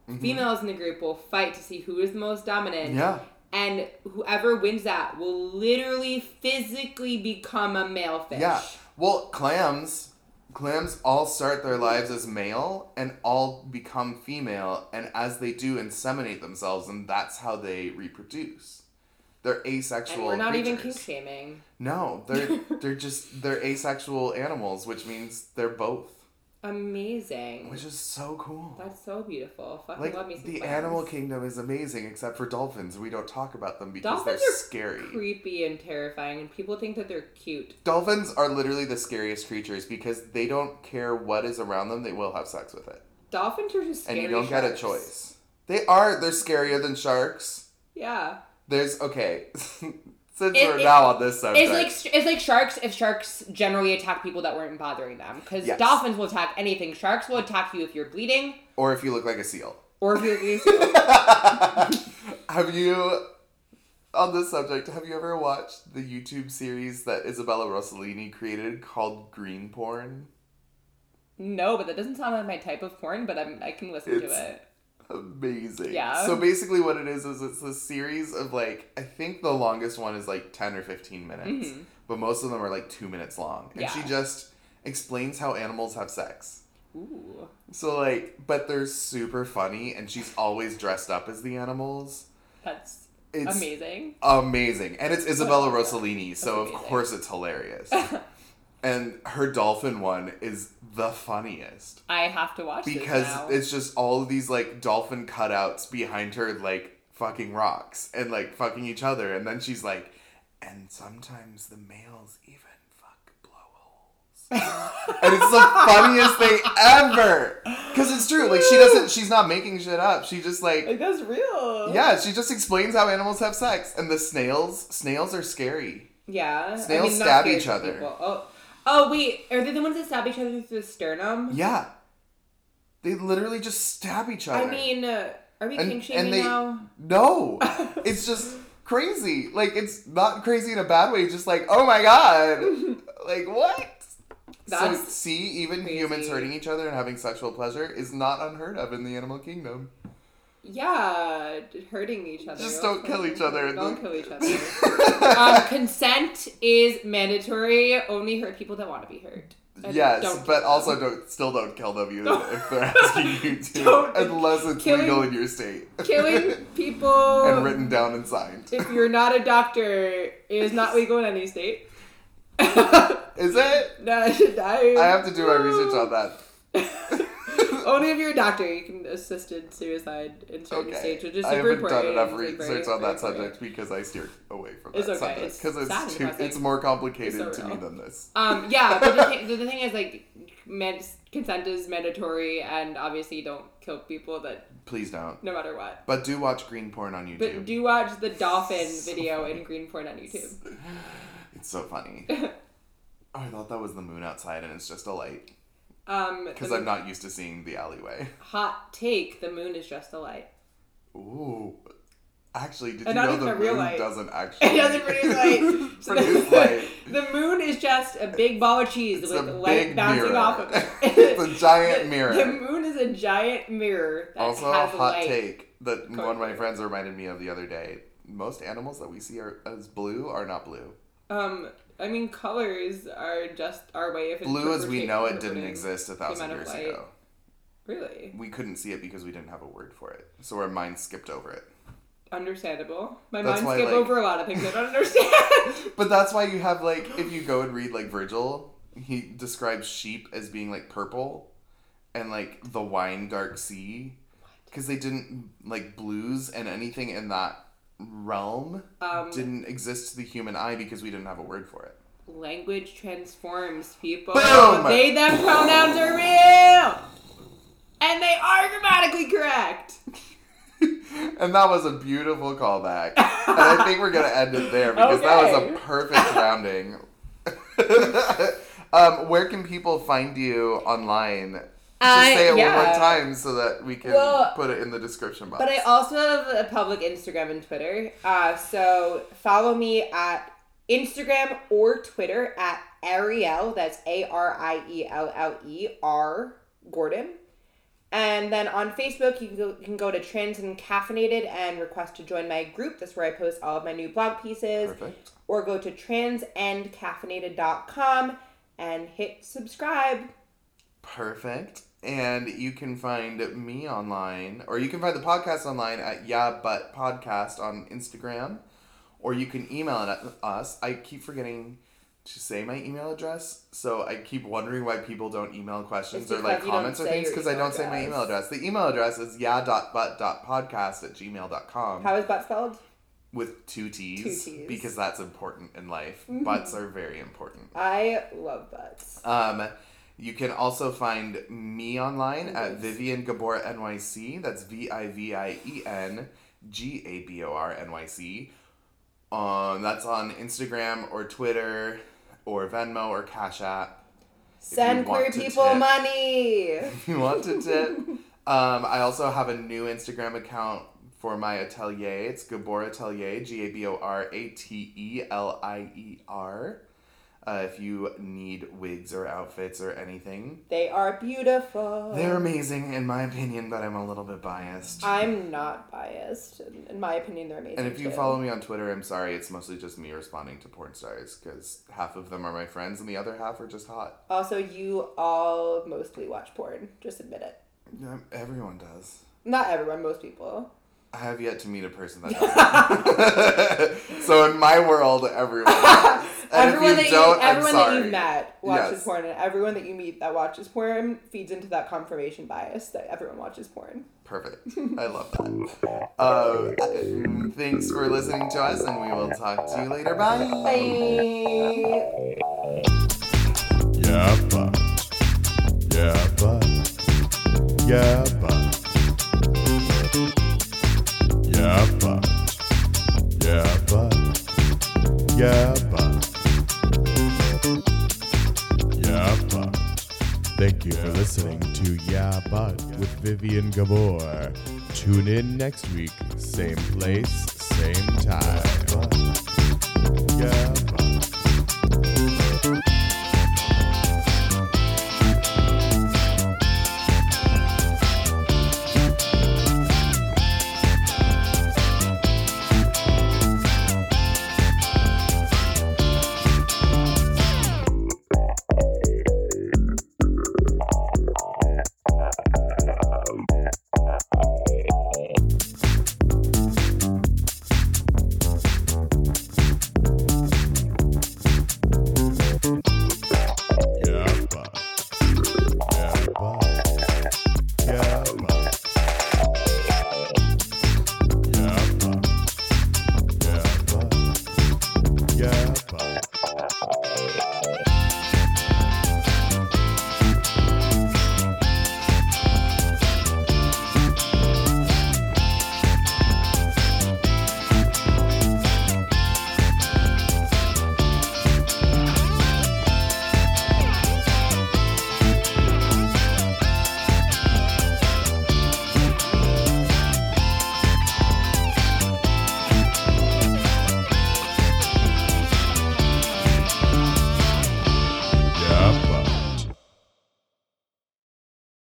Mm-hmm. females in the group will fight to see who is the most dominant. Yeah. And whoever wins that will literally physically become a male fish. Yeah. Well, clams, clams all start their lives as male and all become female, and as they do, inseminate themselves, and that's how they reproduce. They're asexual. And we're not even creatures. kink shaming. No, they're they're just they're asexual animals, which means they're both, Amazing. which is so cool. That's so beautiful. Fucking Like love me the animal kingdom is amazing, except for dolphins. We don't talk about them because Dolphins they're are scary. creepy and terrifying, and people think that they're cute. Dolphins are literally the scariest creatures because they don't care what is around them; they will have sex with it. Dolphins are just and you don't get a choice. They are. They're scarier than sharks. Yeah. There's okay. Since It- we're it- now on this subject, It's like it's like sharks if sharks generally attack people that weren't bothering them because Yes. dolphins will attack anything. Sharks will attack you if you're bleeding or if you look like a seal. or if you're have you, on this subject, have you ever watched the YouTube series that Isabella Rossellini created called Green Porn? no, but that doesn't sound like my type of porn. But I'm, I can listen It's- to it. Amazing. Yeah. So basically, what it is is it's a series of like I think the longest one is like ten or fifteen minutes, but most of them are like two minutes long, and she Mm-hmm. Just explains how animals have sex. Ooh, So like, but they're super funny, and she's always dressed up as the animals. that's It's amazing. amazing, and it's Isabella Rossellini, so of course it's hilarious. and her dolphin one is the funniest I have to watch because it's just all of these like dolphin cutouts behind her, like fucking rocks and like fucking each other, and then she's like, and sometimes the males even fuck blowholes. and it's the funniest thing ever. Because it's true. Like she doesn't. She's not making shit up. She just like. Like that's real. Yeah, she just explains how animals have sex, and the snails. Snails are scary. Yeah. Snails not stab each other. people. Oh. Oh wait, are they the ones that stab each other through the sternum? Yeah, they literally just stab each other. I mean, uh, are we And- kink shaming they- now? no, it's just crazy. Like it's not crazy in a bad way. Just like oh my god, like what? so see, even crazy. humans hurting each other and having sexual pleasure is not unheard of in the animal kingdom. Yeah, hurting each other. Just don't kill each other. Don't kill each other. um, consent is mandatory. Only hurt people that want to be hurt. And yes, but also them. don't still don't kill them if they're asking you to, unless it's killing- legal in your state killing people and written down and signed. if you're not a doctor is not legal in any state. Is it? no, I. I have to do my research on that. Only if you're a doctor, you can assisted suicide in certain Okay. states, which is super I haven't done enough research on that subject because I steer away from It's that okay. subject because it's too depressing. it's more complicated It's so to me than this. Um, yeah, but the thing, the thing is, like, man, consent is mandatory, and obviously don't kill people that Please don't. no matter what. But do watch green porn on YouTube. But do watch the dolphin video in green porn on YouTube. It's so funny. oh, I thought that was the moon outside and it's just a light because the I'm not used to seeing the alleyway. hot take: the moon is just a light. Ooh. Actually, did And you know the moon light. doesn't actually It doesn't produce light. So produce the, light. the moon is just a big ball of cheese It's with light bouncing mirror. off of it. it's a giant The- mirror. The moon is a giant mirror that also, a hot light. take that one of my friends reminded me of the other day. Most animals that we see are as blue are not blue. Um, I mean, colors are just our way of Blue as we know it didn't exist a thousand years light. ago. Really We couldn't see it because we didn't have a word for it, so our mind skipped over it. understandable. My That's mind skipped like- over a lot of things I don't understand. But that's why you have like if you go and read like Virgil, he describes sheep as being like purple, and like the wine dark sea, because they didn't like blues and anything in that realm um, didn't exist to the human eye because we didn't have a word for it. language transforms people. Boom! They them pronouns are real, and they are grammatically correct. and that was a beautiful callback. and I think we're gonna end it there because that was a perfect rounding. um, where can people find you online? Just say it one yeah. more time so that we can Well, put it in the description box. But I also have a public Instagram and Twitter. Uh, so follow me at Instagram or Twitter at Arielle. That's A R I E L L E R Gordon. And then on Facebook, you can go, you can go to Trans and Caffeinated and request to join my group. That's where I post all of my new blog pieces. Perfect. Or go to transandcaffeinated.com and hit subscribe. Perfect. And you can find me online, or you can find the podcast online at Yeah But Podcast on Instagram, or you can email us. I keep forgetting to say my email address, so I keep wondering why people don't email questions or like because you don't comments or things because I don't say my email address. address. The email address is yeah.but.podcast at gmail.com How is butt spelled? with two T's, Two Ts. because that's important in life. Butts are very important. I love butts. Um, you can also find me online at. Vivien Gabor NYC. That's V I V I E N G A B O R N Y C. Um, that's on Instagram or Twitter or Venmo or Cash App. Send queer people tip. money. If you want to tip. um, I also have a new Instagram account for my atelier. It's Gabor Atelier, G A B O R A T E L I E R. Uh, if you need wigs or outfits or anything, They are beautiful. they're amazing in my opinion, but I'm a little bit biased. I'm not biased. In my opinion, they're amazing. and if you too. follow me on Twitter, I'm sorry, it's mostly just me responding to porn stars because half of them are my friends and the other half are just hot. Also, you all mostly watch porn. Just admit it. Yeah, everyone does. Not everyone, most people. I have yet to meet a person that doesn't. so in my world, everyone. does. And everyone if that you don't, you, everyone I'm that you've met watches Yes. porn, and everyone that you meet that watches porn feeds into that confirmation bias that everyone watches porn. Perfect. I love that. Uh, thanks for listening to us, and we will talk to you later. Bye. Bye. Yeah. Yeah, but. Yeah, but. Yeah, but. Yeah, but. Yeah, but. Yeah, but. Thank you for listening to Yeah, but with Vivien Gabor. Tune in next week, same place, same time. Yeah.